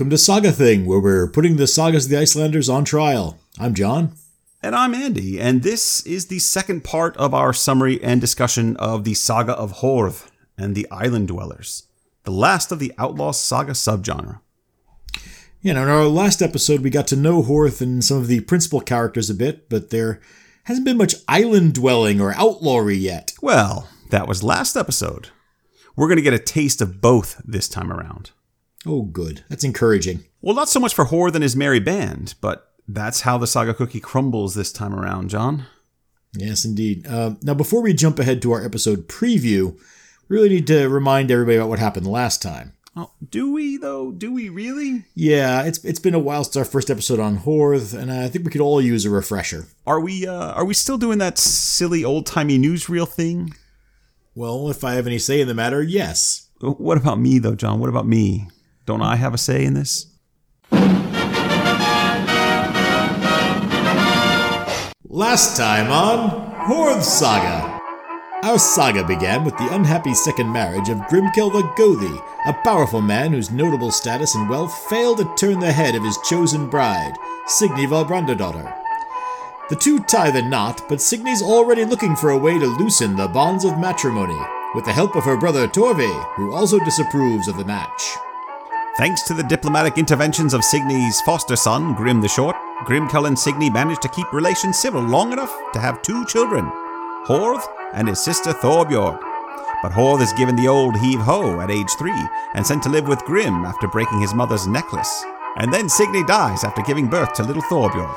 Welcome to Saga Thing, where we're putting the sagas of the Icelanders on trial. I'm John. And I'm Andy, and this is the second part of our summary and discussion of the Saga of Horth and the Island Dwellers, the last of the Outlaw Saga subgenre. You know, in our last episode, we got to know Horth and some of the principal characters a bit, but there hasn't been much island dwelling or outlawry yet. Well, that was last episode. We're going to get a taste of both this time around. Oh, good. That's encouraging. Well, not so much for Horth than his merry band, but that's how the saga cookie crumbles this time around, John. Yes, indeed. Uh, now, before we jump ahead to our episode preview, we really need to remind everybody about what happened last time. Oh, do we though? Do we really? Yeah, it's it's been a while since our first episode on Horth, and I think we could all use a refresher. Are we? Uh, are we still doing that silly old timey newsreel thing? Well, if I have any say in the matter, yes. What about me though, John? What about me? Don't I have a say in this? Last time on Horth Saga. Our saga began with the unhappy second marriage of Grimkel the Gothi, a powerful man whose notable status and wealth failed to turn the head of his chosen bride, Signy Valbrandadottir. The two tie the knot, but Signy's already looking for a way to loosen the bonds of matrimony, with the help of her brother Torvi, who also disapproves of the match. Thanks to the diplomatic interventions of Signy's foster son, Grim the Short, Grimkel and Signy managed to keep relations civil long enough to have two children, Horth and his sister Thorbjorg. But Horth is given the old heave ho at age three and sent to live with Grim after breaking his mother's necklace. And then Signy dies after giving birth to little Thorbjorg.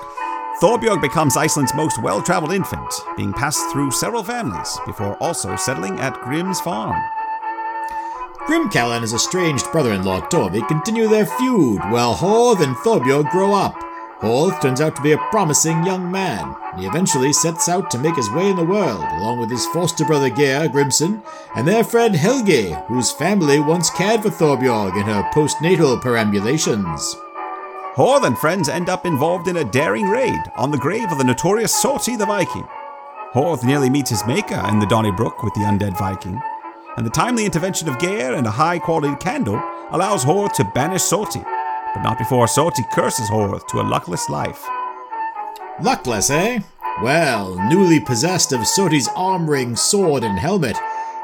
Thorbjorg becomes Iceland's most well traveled infant, being passed through several families before also settling at Grim's farm. Grimkel and his estranged brother-in-law Torvi continue their feud while Horth and Thorbjorg grow up. Horth turns out to be a promising young man. He eventually sets out to make his way in the world, along with his foster brother Geir Grimson and their friend Helge, whose family once cared for Thorbjorg in her postnatal perambulations. Horth and friends end up involved in a daring raid on the grave of the notorious Soti the Viking. Horth nearly meets his maker in the Donnybrook with the undead Viking, and the timely intervention of Geir and a high quality candle allows Horth to banish Soti, but not before Soti curses Horth to a luckless life. Luckless, eh? Well, newly possessed of Soti's arm ring, sword, and helmet,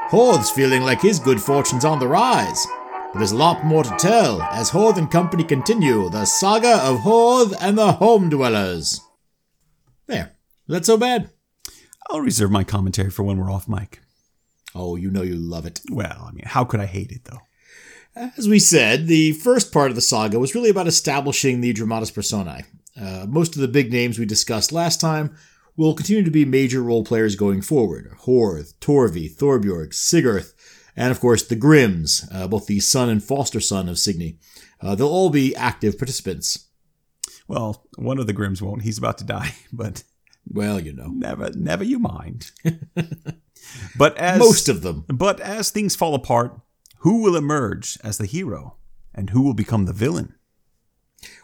Horth's feeling like his good fortune's on the rise. But there's a lot more to tell as Horth and company continue the saga of Horth and the Home Dwellers. There, that's so bad. I'll reserve my commentary for when we're off mic. Oh, you know you love it. Well, I mean, how could I hate it, though? As we said, the first part of the saga was really about establishing the dramatis personae. Uh, most of the big names we discussed last time will continue to be major role players going forward Horth, Torvi, Thorbjorg, Sigurth, and of course the Grimms, uh, both the son and foster son of Signy. Uh, they'll all be active participants. Well, one of the Grimms won't. He's about to die, but Well, you know. never, never you mind. but as Most of them. But as things fall apart, who will emerge as the hero, and who will become the villain?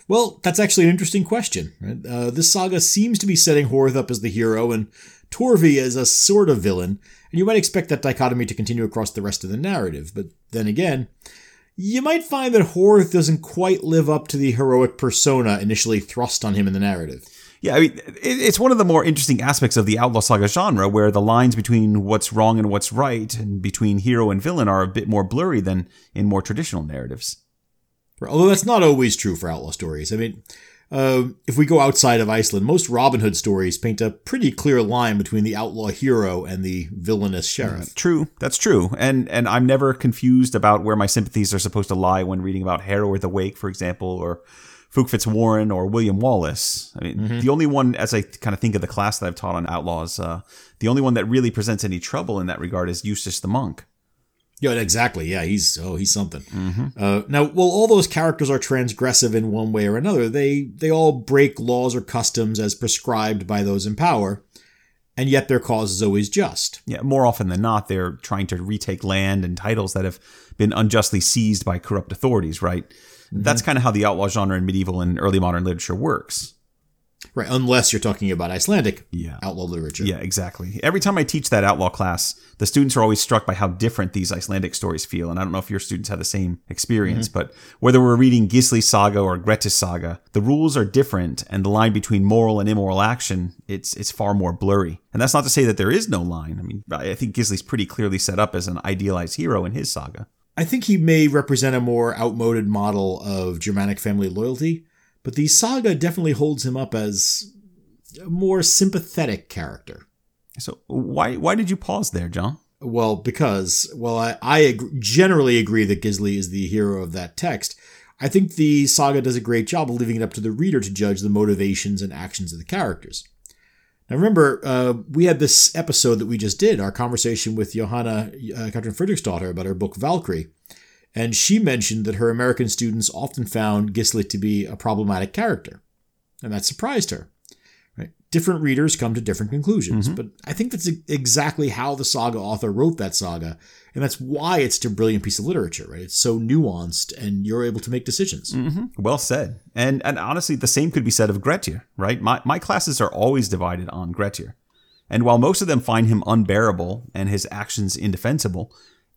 Well, that's actually an interesting question. Right? Uh, this saga seems to be setting Horth up as the hero and Torvi as a sort of villain, and you might expect that dichotomy to continue across the rest of the narrative. But then again, you might find that Horth doesn't quite live up to the heroic persona initially thrust on him in the narrative. Yeah, I mean, it's one of the more interesting aspects of the outlaw saga genre, where the lines between what's wrong and what's right, and between hero and villain, are a bit more blurry than in more traditional narratives. Although that's not always true for outlaw stories. I mean, uh, if we go outside of Iceland, most Robin Hood stories paint a pretty clear line between the outlaw hero and the villainous sheriff. True, that's true, and and I'm never confused about where my sympathies are supposed to lie when reading about Hereward the Wake, for example, or Fouke Fitzwarin or William Wallace. I mean, the only one, as I kind of think of the class that I've taught on Outlaws, uh, the only one that really presents any trouble in that regard is Eustace the Monk. Yeah, exactly. Yeah, he's oh, he's something. Uh, now, while all those characters are transgressive in one way or another, they they all break laws or customs as prescribed by those in power, and yet their cause is always just. Yeah, more often than not, they're trying to retake land and titles that have been unjustly seized by corrupt authorities, right? Mm-hmm. That's kind of how the outlaw genre in medieval and early modern literature works. Right, unless you're talking about Icelandic Yeah. outlaw literature. Yeah, exactly. Every time I teach that outlaw class, the students are always struck by how different these Icelandic stories feel. And I don't know if your students have the same experience, mm-hmm. but whether we're reading Gisli's saga or Grettis saga, the rules are different, and the line between moral and immoral action it's it's far more blurry. And that's not to say that there is no line. I mean, I think Gisli's pretty clearly set up as an idealized hero in his saga. I think he may represent a more outmoded model of Germanic family loyalty, but the saga definitely holds him up as a more sympathetic character. So why why did you pause there, John? Well, because, well, I, I ag- generally agree that Gisli is the hero of that text. I think the saga does a great job of leaving it up to the reader to judge the motivations and actions of the characters. Now, remember, uh, we had this episode that we just did, our conversation with Johanna uh, Katrin daughter about her book Valkyrie, and she mentioned that her American students often found Gisli to be a problematic character, and that surprised her. Right? Different readers come to different conclusions, but I think that's exactly how the saga author wrote that saga, and that's why it's a brilliant piece of literature. Right? It's so nuanced, and you're able to make decisions. Mm-hmm. Well said. And and honestly, the same could be said of Grettir, right? My my classes are always divided on Grettir. And while most of them find him unbearable and his actions indefensible,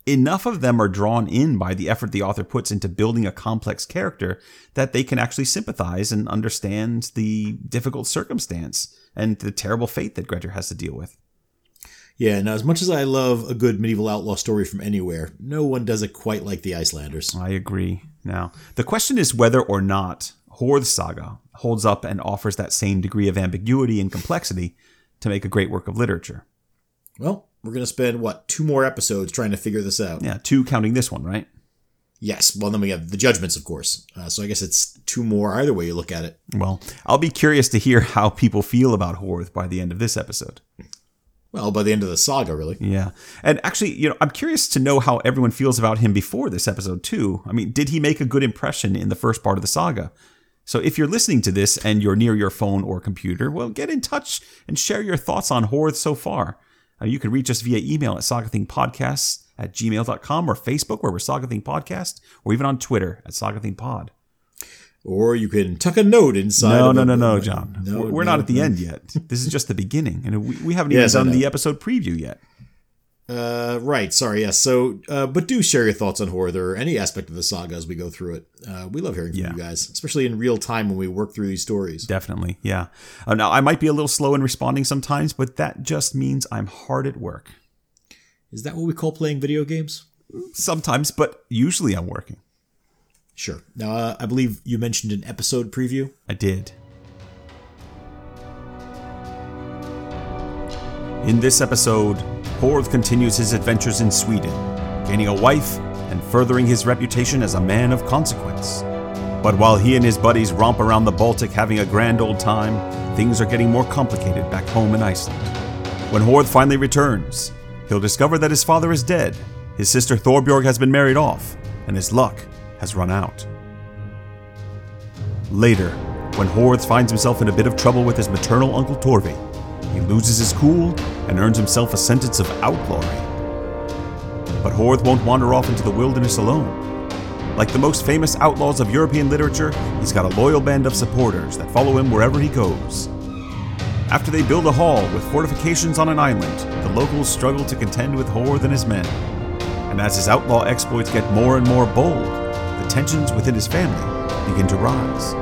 enough of them are drawn in by the effort the author puts into building a complex character that they can actually sympathize and understand the difficult circumstance and the terrible fate that Grettir has to deal with. Yeah. Now, as much as I love a good medieval outlaw story from anywhere, no one does it quite like the Icelanders. I agree. Now, the question is whether or not Horth's saga holds up and offers that same degree of ambiguity and complexity to make a great work of literature. Well, we're going to spend, what, two more episodes trying to figure this out? Yeah, two counting this one, right? Yes. Well, then we have the judgments, of course. Uh, so I guess it's two more either way you look at it. Well, I'll be curious to hear how people feel about Horth by the end of this episode. Well, by the end of the saga, really. Yeah. And actually, you know, I'm curious to know how everyone feels about him before this episode, too. I mean, did he make a good impression in the first part of the saga? So if you're listening to this and you're near your phone or computer, well, get in touch and share your thoughts on Horth so far. Uh, you can reach us via email at sagathingpodcasts at gmail.com or Facebook where we're Sagathing Podcast, or even on Twitter at Sagathing Pod. Or you can tuck a note inside. No, of no, no, no, John. No, we're no, not at the no. end yet. This is just the beginning, and we, we haven't Yes, even done the episode preview yet. Uh, right. Sorry. Yes. So, uh, but do share your thoughts on Horth or any aspect of the saga as we go through it. Uh, we love hearing from Yeah. you guys, especially in real time when we work through these stories. Definitely, yeah. Uh, now I might be a little slow in responding sometimes, but that just means I'm hard at work. Is that what we call playing video games? Sometimes, but usually I'm working. Sure. Now, uh, I believe you mentioned an episode preview. I did. In this episode, Horth continues his adventures in Sweden, gaining a wife and furthering his reputation as a man of consequence. But while he and his buddies romp around the Baltic having a grand old time, things are getting more complicated back home in Iceland. When Horth finally returns, he'll discover that his father is dead, his sister Thorbjorg has been married off, and his luck has run out. Later, when Horth finds himself in a bit of trouble with his maternal uncle Torvi, he loses his cool and earns himself a sentence of outlawry. But Horth won't wander off into the wilderness alone. Like the most famous outlaws of European literature, he's got a loyal band of supporters that follow him wherever he goes. After they build a hall with fortifications on an island, the locals struggle to contend with Horth and his men. And as his outlaw exploits get more and more bold, tensions within his family begin to rise.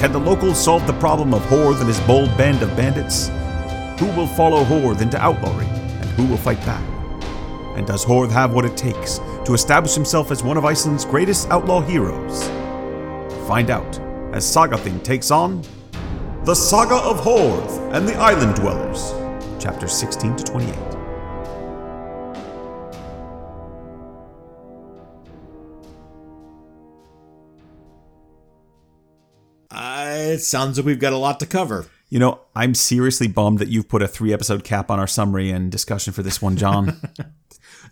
Can the locals solve the problem of Horth and his bold band of bandits? Who will follow Horth into outlawry, and who will fight back? And does Horth have what it takes to establish himself as one of Iceland's greatest outlaw heroes? Find out as Sagathing takes on The Saga of Horth and the Island Dwellers, chapter 16 to 28. It sounds like we've got a lot to cover. You know, I'm seriously bummed that you've put a three episode cap on our summary and discussion for this one, John.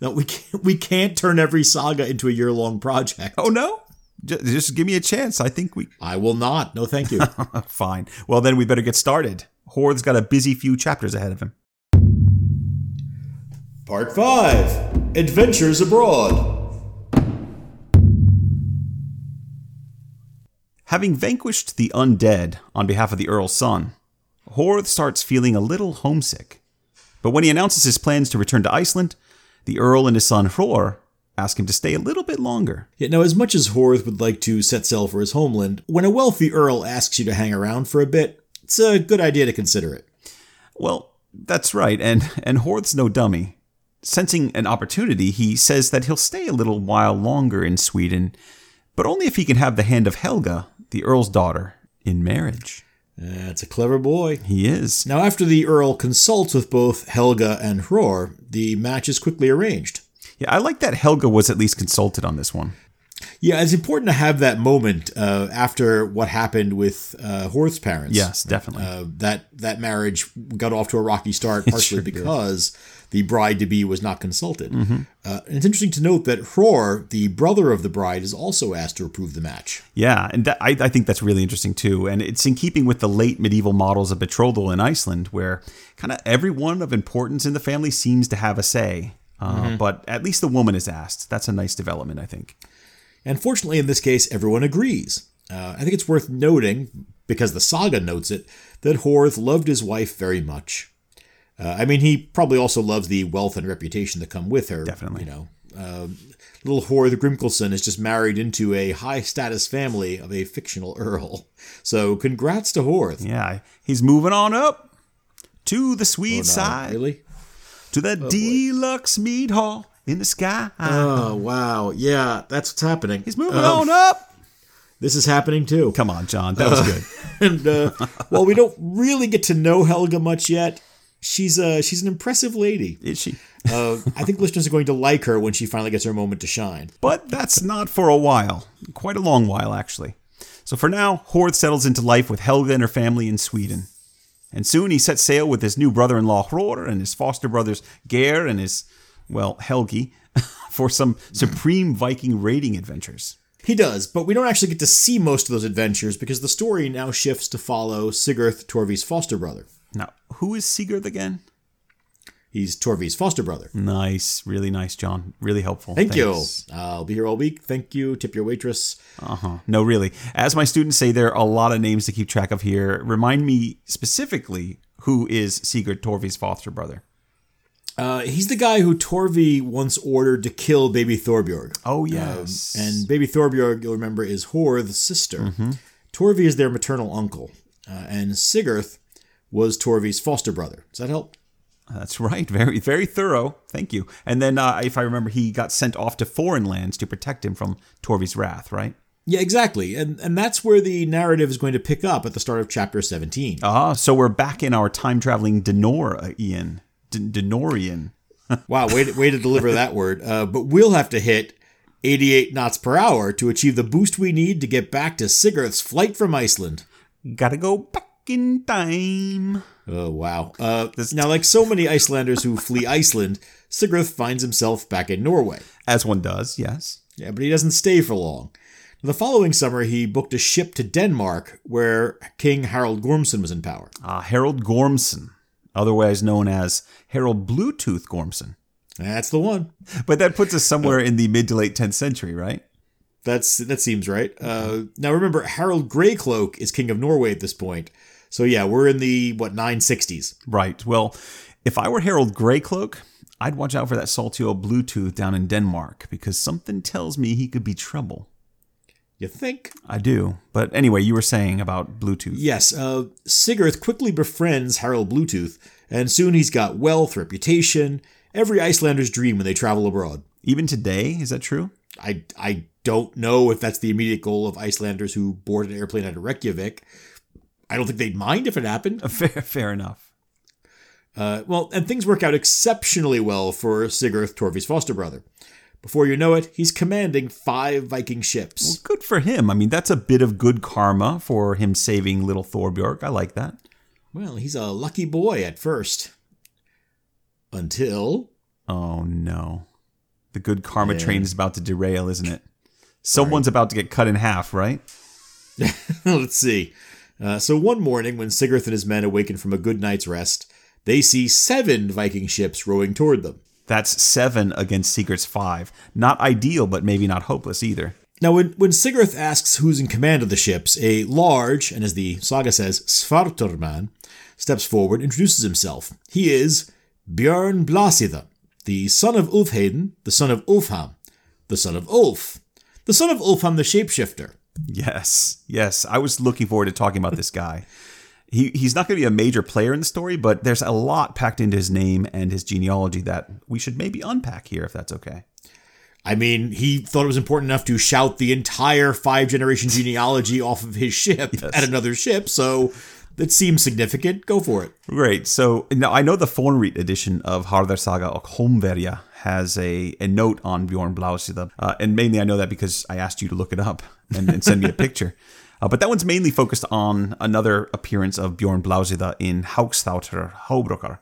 No, we can't, we can't turn every saga into a year long project. oh, no? Just, just give me a chance. I think we. I will not. No, thank you. Fine. Well, then we better get started. Horde's got a busy few chapters ahead of him. Part 5 Adventures Abroad. Having vanquished the undead on behalf of the Earl's son, Horth starts feeling a little homesick. But when he announces his plans to return to Iceland, the Earl and his son Hror ask him to stay a little bit longer. Yet now, as much as Horth would like to set sail for his homeland, when a wealthy earl asks you to hang around for a bit, it's a good idea to consider it. Well, that's right, and, and Horth's no dummy. Sensing an opportunity, he says that he'll stay a little while longer in Sweden, but only if he can have the hand of Helga, the Earl's daughter, in marriage. That's a clever boy. He is. Now, after the Earl consults with both Helga and Hror, the match is quickly arranged. Yeah, I like that Helga was at least consulted on this one. Yeah, it's important to have that moment uh, after what happened with uh, Horth's parents. Yes, definitely. Uh, that that marriage got off to a rocky start, partially sure did. because the bride to be was not consulted. Uh, and it's interesting to note that Hror, the brother of the bride, is also asked to approve the match. Yeah, and that, I, I think that's really interesting too. And it's in keeping with the late medieval models of betrothal in Iceland, where kind of everyone of importance in the family seems to have a say. Uh, But at least the woman is asked. That's a nice development, I think. And fortunately, in this case, everyone agrees. Uh, I think it's worth noting, because the saga notes it, that Horth loved his wife very much. Uh, I mean, he probably also loves the wealth and reputation that come with her. Definitely. You know, um, little Horth Grimkelson is just married into a high status family of a fictional earl. So, congrats to Horth. Yeah, he's moving on up to the sweet Oh, no, side, Really? to the deluxe meat hall in the sky. Oh, wow. Yeah, that's what's happening. he's moving Um, on up. This is happening too. Come on, John, that was good. and uh, while we don't really get to know Helga much yet, she's uh, she's an impressive lady. Is she? Uh, I think listeners are going to like her when she finally gets her moment to shine. But that's not for a while. Quite a long while, actually. So for now, Horth settles into life with Helga and her family in Sweden. And soon he sets sail with his new brother in law Hror and his foster brothers Geir and his, well, Helgi, for some supreme Viking raiding adventures. He does, but we don't actually get to see most of those adventures because the story now shifts to follow Sigurd, Torvi's foster brother. Now, who is Sigurd again? He's Torvi's foster brother. Nice, really nice, John. Really helpful. Thank Thanks. you. I'll be here all week. Thank you. Tip your waitress. Uh-huh. No, really. As my students say, there are a lot of names to keep track of here. Remind me specifically who is Sigurd Torvi's foster brother. Uh, he's the guy who Torvi once ordered to kill baby Thorbjorg. Oh, yes. And baby Thorbjorg, you'll remember, is Horth's sister. Mm-hmm. Torvi is their maternal uncle. Uh, and Sigurd was Torvi's foster brother. Does that help? That's right. Very, very thorough. Thank you. And then, uh, if I remember, he got sent off to foreign lands to protect him from Torvi's wrath, right? Yeah, exactly. And and that's where the narrative is going to pick up at the start of chapter 17. Ah, so we're back in our time traveling Denor, uh, Ian. Denorian. Wow, way to, way to deliver that word. Uh, but we'll have to hit 88 knots per hour to achieve the boost we need to get back to Sigurd's flight from Iceland. Gotta go back in time. Oh, wow. Uh, now, like so many Icelanders who flee Iceland, Sigurd finds himself back in Norway. As one does, yes. Yeah, but he doesn't stay for long. The following summer, he booked a ship to Denmark, where King Harald Gormson was in power. Uh, Harold Gormson, otherwise known as Harold Bluetooth Gormson. That's the one. But that puts us somewhere in the mid to late 10th century, right? That's that seems right. Uh, now remember, Harold Greycloak is king of Norway at this point. So yeah, we're in the what 960s. Right. Well, if I were Harold Greycloak, I'd watch out for that salty old Bluetooth down in Denmark because something tells me he could be trouble. You think? I do. But anyway, you were saying about Bluetooth. Yes. Uh, Sigurd quickly befriends Harold Bluetooth, and soon he's got wealth, reputation, every Icelander's dream when they travel abroad. Even today, is that true? I I don't know if that's the immediate goal of Icelanders who board an airplane out of Reykjavik. I don't think they'd mind if it happened. Fair, fair enough. Uh, well, and things work out exceptionally well for Sigurd, Torvi's foster brother. Before you know it, he's commanding five Viking ships. Good for him. I mean, that's a bit of good karma for him saving little Thorbjorg. I like that. Well, he's a lucky boy at first. Until. Oh no. The good karma Yeah. train is about to derail, isn't it? Someone's about to get cut in half, right? Let's see. Uh, so one morning, when Sigurd and his men awaken from a good night's rest, they see seven Viking ships rowing toward them. That's seven against Sigurd's five. Not ideal, but maybe not hopeless either. Now, when, when Sigurd asks who's in command of the ships, a large, and as the saga says, Svarturman, steps forward, introduces himself. He is Björn Blasida, the son of Ulfheden, the son of Ulfham, the son of Ulf, the son of Ulfham the shapeshifter. Yes, yes. I was looking forward to talking about this guy. He, he's not going to be a major player in the story, but there's a lot packed into his name and his genealogy that we should maybe unpack here, if that's okay. I mean, he thought it was important enough to shout the entire five generation genealogy off of his ship Yes. at another ship, so that seems significant. Go for it. Great. So now I know the Fornrit edition of Harðar Saga og Hólmverja has a, a note on Bjorn Blausida. Uh, and mainly I know that because I asked you to look it up and, and send me a picture. Uh, but that one's mainly focused on another appearance of Bjorn Blausida in Haugstauter Haubrukar.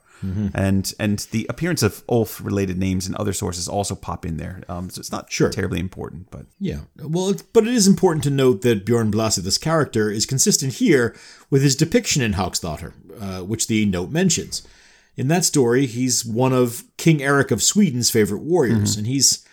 And and the appearance of Ulf related names and other sources also pop in there. Um, so it's not Sure. terribly important, but Yeah, well, it's, but it is important to note that Bjorn Blasida's character is consistent here with his depiction in Hauks þáttr, uh, which the note mentions. In that story, he's one of King Eric of Sweden's favorite warriors, and he's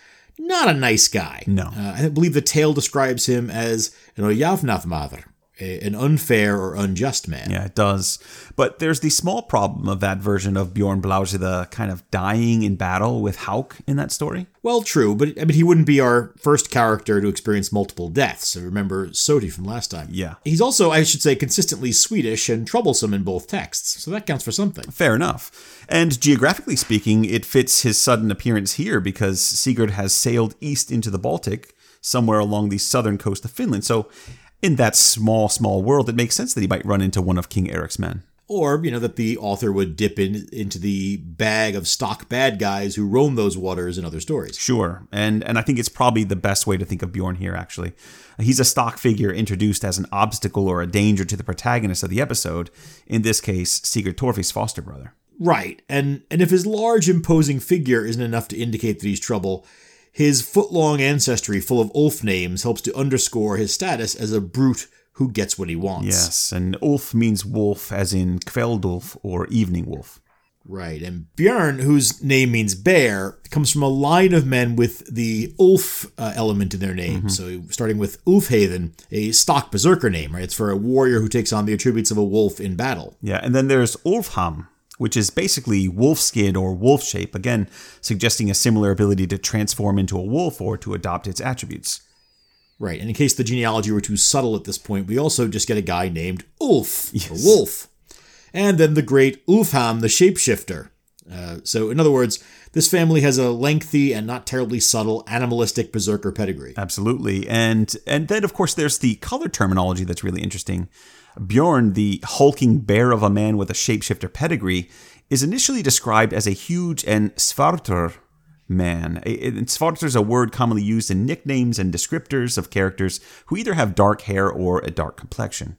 not a nice guy. No. Uh, I believe the tale describes him as an ójafnaðarmaðr, a- an unfair or unjust man. Yeah, it does. But there's the small problem of that version of Bjorn Blausida kind of dying in battle with Hauk in that story. Well, true, but I mean, he wouldn't be our first character to experience multiple deaths. Remember Soti from last time. Yeah. He's also, I should say, consistently Swedish and troublesome in both texts, so that counts for something. Fair enough. And geographically speaking, it fits his sudden appearance here because Sigurd has sailed east into the Baltic, somewhere along the southern coast of Finland. So, in that small, small world, it makes sense that he might run into one of King Eric's men. Or, you know, that the author would dip in into the bag of stock bad guys who roam those waters in other stories. Sure, and and I think it's probably the best way to think of Bjorn here. Actually, he's a stock figure introduced as an obstacle or a danger to the protagonist of the episode. In this case, Sigurd Torfi's foster brother. Right, and and if his large, imposing figure isn't enough to indicate that he's trouble, his foot-long ancestry full of Ulf names helps to underscore his status as a brute who gets what he wants. Yes, and Ulf means wolf, as in Kveldulf or evening wolf. Right, and Björn, whose name means bear, comes from a line of men with the Ulf uh, element in their name. So, starting with Ulfhedin, a stock berserker name, right? It's for a warrior who takes on the attributes of a wolf in battle. Yeah, and then there's Ulfham, which is basically wolf skin or wolf shape, again, suggesting a similar ability to transform into a wolf or to adopt its attributes. Right, and in case the genealogy were too subtle at this point, we also just get a guy named Ulf, Yes. or Wolf. And then the great Ulfham, the shapeshifter. Uh, so, in other words, this family has a lengthy and not terribly subtle animalistic berserker pedigree. Absolutely. And and then of course there's the color terminology that's really interesting. Bjorn, the hulking bear of a man with a shapeshifter pedigree, is initially described as a huge and svartur man. Svartur is a word commonly used in nicknames and descriptors of characters who either have dark hair or a dark complexion.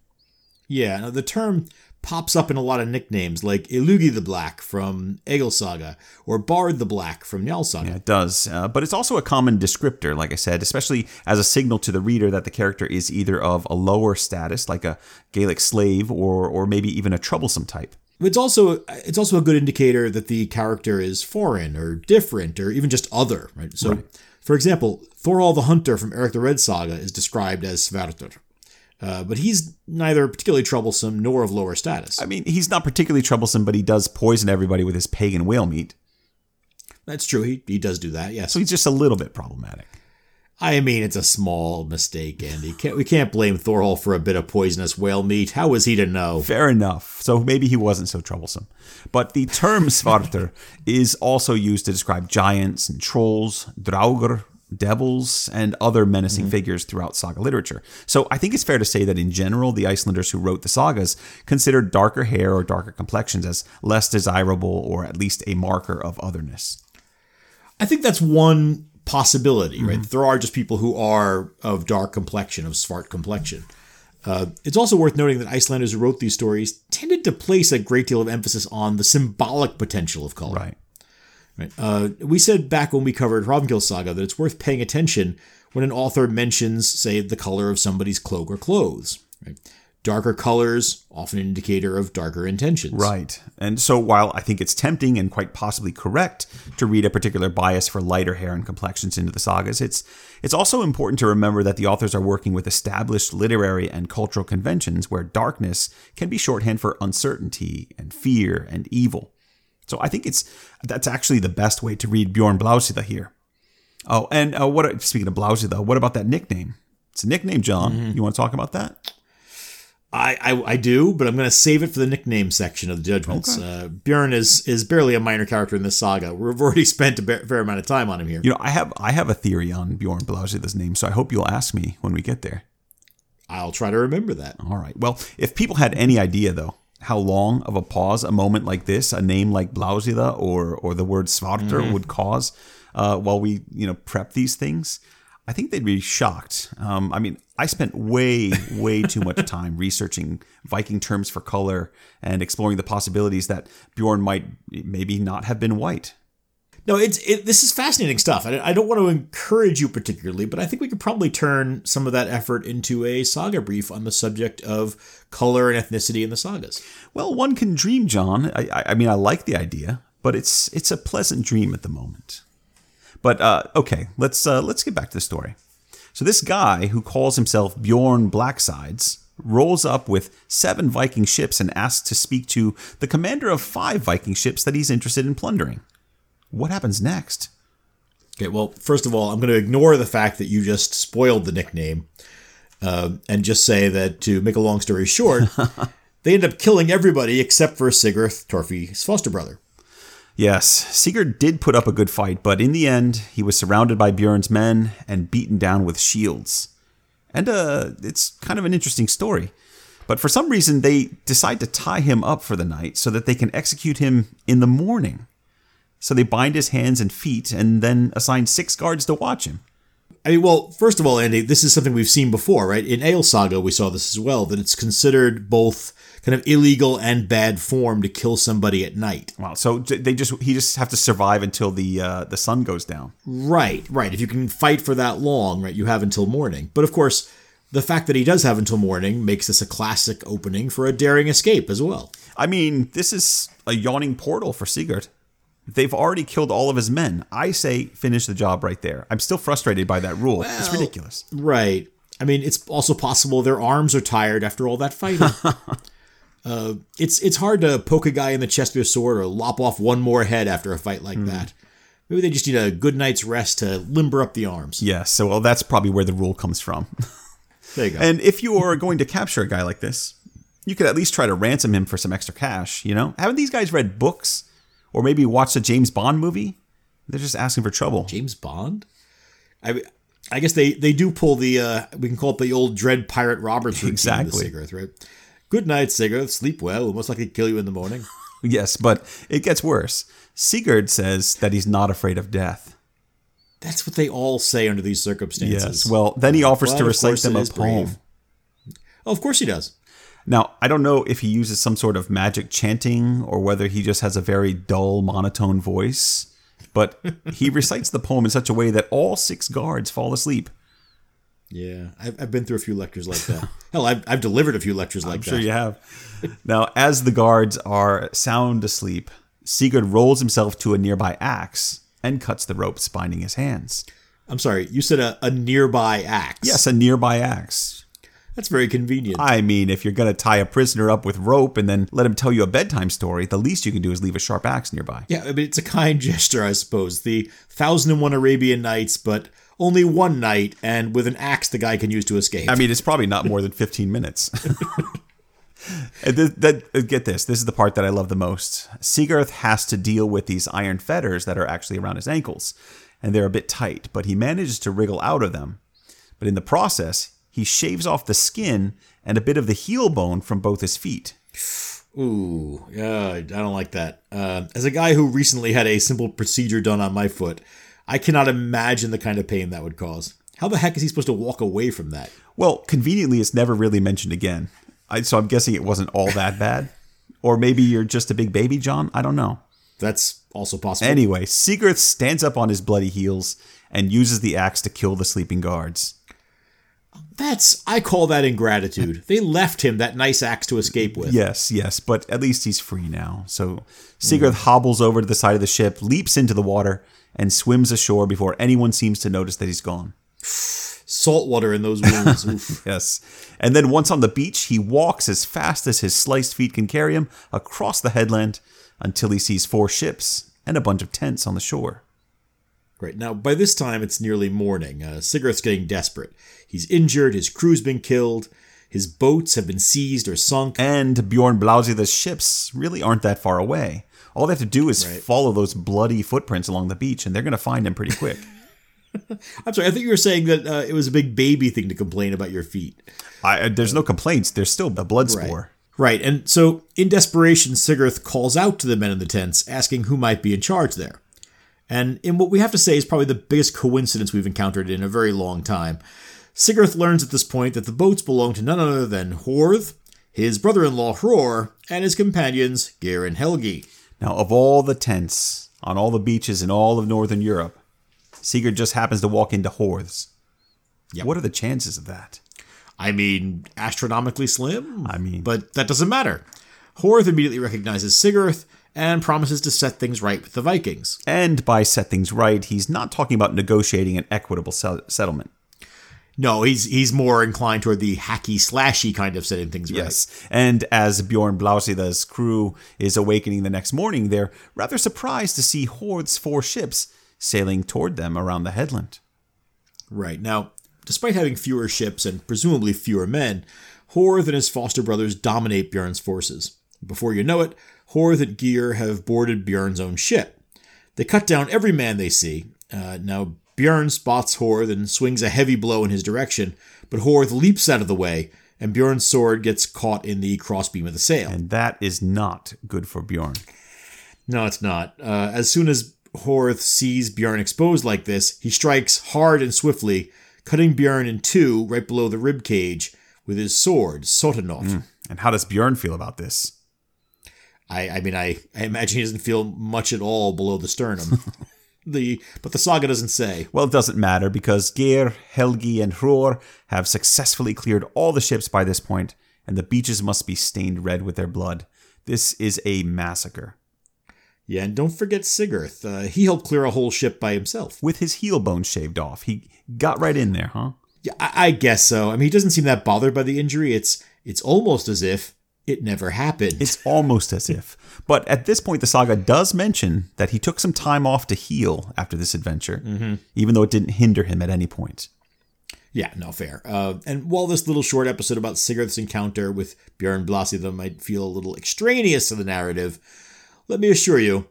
Yeah, now the term pops up in a lot of nicknames like Illugi the Black from Egil Saga or Bard the Black from Njal Saga. Yeah, it does. Uh, but it's also a common descriptor, like I said, especially as a signal to the reader that the character is either of a lower status, like a Gaelic slave, or or maybe even a troublesome type. It's also it's also a good indicator that the character is foreign or different or even just other. Right. So, for example, Thorhall the Hunter from Eric the Red Saga is described as Svartur, uh, but he's neither particularly troublesome nor of lower status. I mean, he's not particularly troublesome, but he does poison everybody with his pagan whale meat. That's true. He he does do that. Yes. So he's just a little bit problematic. I mean, it's a small mistake, Andy. Can't, we can't blame Thorhall for a bit of poisonous whale meat. How was he to know? Fair enough. So maybe he wasn't so troublesome. But the term Svartur is also used to describe giants and trolls, draugr, devils, and other menacing figures throughout saga literature. So I think it's fair to say that in general, the Icelanders who wrote the sagas considered darker hair or darker complexions as less desirable or at least a marker of otherness. I think that's one possibility, right? There are just people who are of dark complexion, of svart complexion. Uh, it's also worth noting that Icelanders who wrote these stories tended to place a great deal of emphasis on the symbolic potential of color. Right. Right. Uh, we said back when we covered Hrafnkel Saga that it's worth paying attention when an author mentions, say, the color of somebody's cloak or clothes. Right? Darker colors, often an indicator of darker intentions. Right. And so while I think it's tempting and quite possibly correct to read a particular bias for lighter hair and complexions into the sagas, it's it's also important to remember that the authors are working with established literary and cultural conventions where darkness can be shorthand for uncertainty and fear and evil. So I think it's that's actually the best way to read Bjorn Blausida here. Oh, and uh, what speaking of Blausida, what about that nickname? It's a nickname, John. Mm-hmm. You want to talk about that? I, I, I do, but I'm going to save it for the nickname section of the judgments. Uh, Bjorn is is barely a minor character in this saga. We've already spent a fair amount of time on him here. You know, I have I have a theory on Bjorn Blausida's name, so I hope you'll ask me when we get there. I'll try to remember that. All right. Well, if people had any idea though how long of a pause a moment like this, a name like Blausida or or the word Svartur Mm-hmm. would cause uh, while we you know prep these things, I think they'd be shocked. Um, I mean, I spent way way too much time researching Viking terms for color and exploring the possibilities that Bjorn might maybe not have been white. No, it's it, this is fascinating stuff. I, I don't want to encourage you particularly, but I think we could probably turn some of that effort into a saga brief on the subject of color and ethnicity in the sagas. Well, one can dream, John. I, I- mean, I like the idea, but it's it's a pleasant dream at the moment. But uh, okay, let's uh, let's get back to the story. So this guy who calls himself Bjorn Blacksides rolls up with seven Viking ships and asks to speak to the commander of five Viking ships that he's interested in plundering. What happens next? Okay, well, first of all, I'm going to ignore the fact that you just spoiled the nickname uh, and just say that to make a long story short, they end up killing everybody except for Sigurd, Torfi's foster brother. Yes, Sigurd did put up a good fight, but in the end, he was surrounded by Bjorn's men and beaten down with shields. And uh, it's kind of an interesting story. But for some reason, they decide to tie him up for the night so that they can execute him in the morning. So they bind his hands and feet and then assign six guards to watch him. I mean, well, first of all, Andy, this is something we've seen before, right? In Ale Saga, we saw this as well, that it's considered both kind of illegal and bad form to kill somebody at night. Wow! So they just he just have to survive until the uh, the sun goes down. Right, right. If you can fight for that long, right, you have until morning. But of course, the fact that he does have until morning makes this a classic opening for a daring escape as well. I mean, this is a yawning portal for Sigurd. They've already killed all of his men. I say finish the job right there. I'm still frustrated by that rule. it's ridiculous. Right. I mean, it's also possible their arms are tired after all that fighting. uh, it's it's hard to poke a guy in the chest with a sword or lop off one more head after a fight like that. Maybe they just need a good night's rest to limber up the arms. Yes, so well, that's probably where the rule comes from. There you go. and if you are going to capture a guy like this, you could at least try to ransom him for some extra cash. You know, haven't these guys read books or maybe watch a James Bond movie? They're just asking for trouble. James Bond. I I guess they they do pull the uh, we can call it the old Dread Pirate Roberts routine Exactly. Sigurd, right? Good night, Sigurd. Sleep well. We'll most likely kill you in the morning. Yes, but it gets worse. Sigurd says that he's not afraid of death. That's what they all say under these circumstances. Yes. Well, then he offers But to recite them a poem. brave. Oh, of course he does. Now, I don't know if he uses some sort of magic chanting or whether he just has a very dull, monotone voice, but he recites the poem in such a way that all six guards fall asleep. Yeah, I've, I've been through a few lectures like that. Hell, I've, I've delivered a few lectures like I'm that. sure you have. now, as the guards are sound asleep, Sigurd rolls himself to a nearby axe and cuts the ropes binding his hands. I'm sorry, you said a, a nearby axe. Yes, a nearby axe. That's very convenient. I mean, if you're going to tie a prisoner up with rope and then let him tell you a bedtime story, the least you can do is leave a sharp axe nearby. yeah, I mean, it's a kind gesture, I suppose. The Thousand and One Arabian Nights, but only one night, and with an axe the guy can use to escape. I mean, it's probably not more than 15 minutes. That, uh, get this. This is the part that I love the most. Sigurd has to deal with these iron fetters that are actually around his ankles, and they're a bit tight, but he manages to wriggle out of them. But in the process, he shaves off the skin and a bit of the heel bone from both his feet. Ooh, yeah, I don't like that. Uh, as a guy who recently had a simple procedure done on my foot, I cannot imagine the kind of pain that would cause. How the heck is he supposed to walk away from that? Well, conveniently, it's never really mentioned again. I, so I'm guessing it wasn't all that bad. Or maybe you're just a big baby, John. I don't know. That's also possible. Anyway, Sigurd stands up on his bloody heels and uses the axe to kill the sleeping guards. That's I call that ingratitude. They left him that nice axe to escape with. Yes, yes, but at least he's free now. So Sigurd hobbles over to the side of the ship, leaps into the water, and swims ashore before anyone seems to notice that he's gone. Salt water in those wounds. Yes. And then once on the beach, he walks as fast as his sliced feet can carry him across the headland until he sees four ships and a bunch of tents on the shore. Right now, by this time, it's nearly morning. Uh, Sigurth's getting desperate. He's injured. His crew's been killed. His boats have been seized or sunk. And Bjorn Blausida's ships really aren't that far away. All they have to do is Right. follow those bloody footprints along the beach, and they're going to find him pretty quick. I'm sorry. I think you were saying that uh, it was a big baby thing to complain about your feet. I, uh, there's no complaints. There's still a blood spore. Right. And so, in desperation, Sigurd calls out to the men in the tents, asking who might be in charge there. And in what we have to say is probably the biggest coincidence we've encountered in a very long time, Sigurd learns at this point that the boats belong to none other than Horth, his brother in law Hror, and his companions Geir and Helgi. Now, of all the tents on all the beaches in all of Northern Europe, Sigurd just happens to walk into Horth's. Yep. What are the chances of that? I mean, astronomically slim? I mean- But that doesn't matter. Horth immediately recognizes Sigurd and promises to set things right with the Vikings. And by set things right, he's not talking about negotiating an equitable sel- settlement. No, he's he's more inclined toward the hacky slashy kind of setting things right. Yes. And as Bjorn Blausida's crew is awakening the next morning, they're rather surprised to see Horth's four ships sailing toward them around the headland. Right. Now, despite having fewer ships and presumably fewer men, Horth and his foster brothers dominate Bjorn's forces. Before you know it, Horth and Geir have boarded Bjorn's own ship. They cut down every man they see. Uh, now, Bjorn spots Horth and swings a heavy blow in his direction, but Horth leaps out of the way, and Bjorn's sword gets caught in the crossbeam of the sail. And that is not good for Bjorn. No, it's not. Uh, as soon as Horth sees Bjorn exposed like this, he strikes hard and swiftly, cutting Bjorn in two right below the rib cage with his sword, Sotanaut. And how does Bjorn feel about this? I, I mean, I, I imagine he doesn't feel much at all below the sternum. the but the saga doesn't say. Well, it doesn't matter because Geir, Helgi, and Hror have successfully cleared all the ships by this point, and the beaches must be stained red with their blood. This is a massacre. Yeah, and don't forget Sigurd. Uh, he helped clear a whole ship by himself. With his heel bone shaved off, he got right in there, huh? Yeah, I, I guess so. I mean, he doesn't seem that bothered by the injury. It's it's almost as if it never happened. It's almost as if. But at this point, the saga does mention that he took some time off to heal after this adventure, even though it didn't hinder him at any point. Yeah, no, fair. Uh, and while this little short episode about Sigurd's encounter with Björn Blasida might feel a little extraneous to the narrative, let me assure you,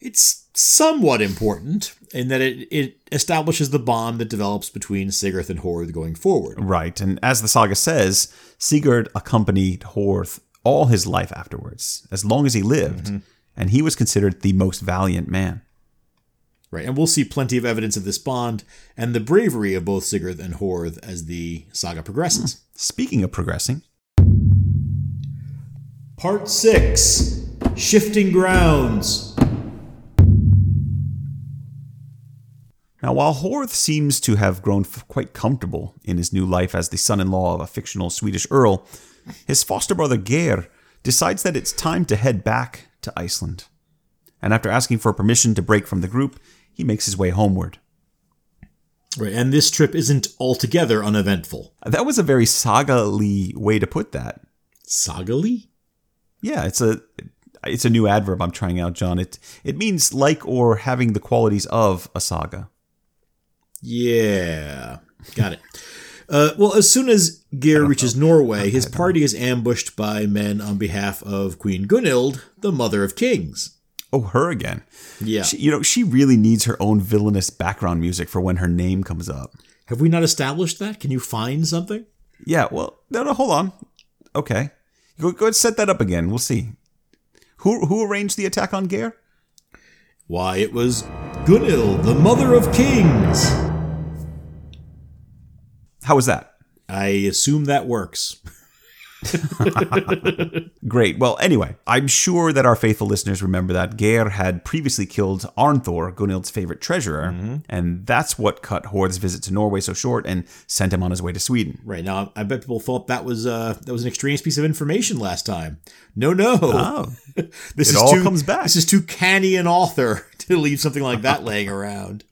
it's somewhat important in that it, it establishes the bond that develops between Sigurd and Horth going forward. Right, and as the saga says, Sigurd accompanied Horth all his life afterwards, as long as he lived, mm-hmm. and he was considered the most valiant man. Right, and we'll see plenty of evidence of this bond and the bravery of both Sigurd and Horth as the saga progresses. Hmm. Speaking of progressing, Part 6 Shifting Grounds. Now, while Horth seems to have grown quite comfortable in his new life as the son in law of a fictional Swedish earl, his foster brother Geir decides that it's time to head back to Iceland. And after asking for permission to break from the group, he makes his way homeward. Right, and this trip isn't altogether uneventful. That was a very saga-ly way to put that. Sagally? Yeah, it's a it's a new adverb I'm trying out, John. It it means like or having the qualities of a saga. Yeah, got it. Uh, well, as soon as Geir reaches Norway, his party is ambushed by men on behalf of Queen Gunhild, the Mother of Kings. Oh, her again. Yeah. She, you know, she really needs her own villainous background music for when her name comes up. Have we not established that? Can you find something? Yeah, well, no, no, hold on. Okay, go go ahead, and set that up again. We'll see. Who who arranged the attack on Geir? Why, it was Gunhild, the Mother of Kings. How was that? I assume that works. Great. Well, anyway, I'm sure that our faithful listeners remember that Geir had previously killed Arnthor, Gunhild's favorite treasurer, and that's what cut Horth's visit to Norway so short and sent him on his way to Sweden. Right now, I bet people thought that was uh, that was an extraneous piece of information last time. No, no. Oh, this is all too, comes back. This is too canny an author to leave something like that laying around.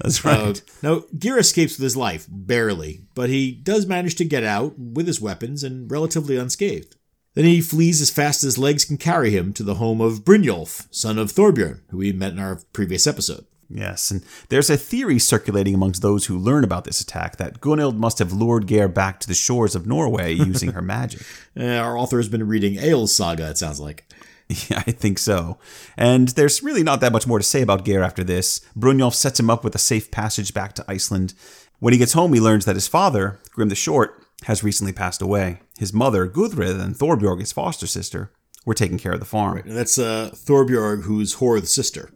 That's Uh, right. now, Geir escapes with his life, barely, but he does manage to get out with his weapons and relatively unscathed. Then he flees as fast as his legs can carry him to the home of Brynjolf, son of Thorbjorn, who we met in our previous episode. Yes, and there's a theory circulating amongst those who learn about this attack that Gunhild must have lured Geir back to the shores of Norway using her magic. Uh, our author has been reading Egil's saga, it sounds like. Yeah, I think so. And there's really not that much more to say about Geir after this. Brynjolf sets him up with a safe passage back to Iceland. When he gets home, he learns that his father, Grim the Short, has recently passed away. His mother, Gudrid, and Thorbjorg, his foster sister, were taking care of the farm. And that's uh, Thorbjorg, who's Horth's sister.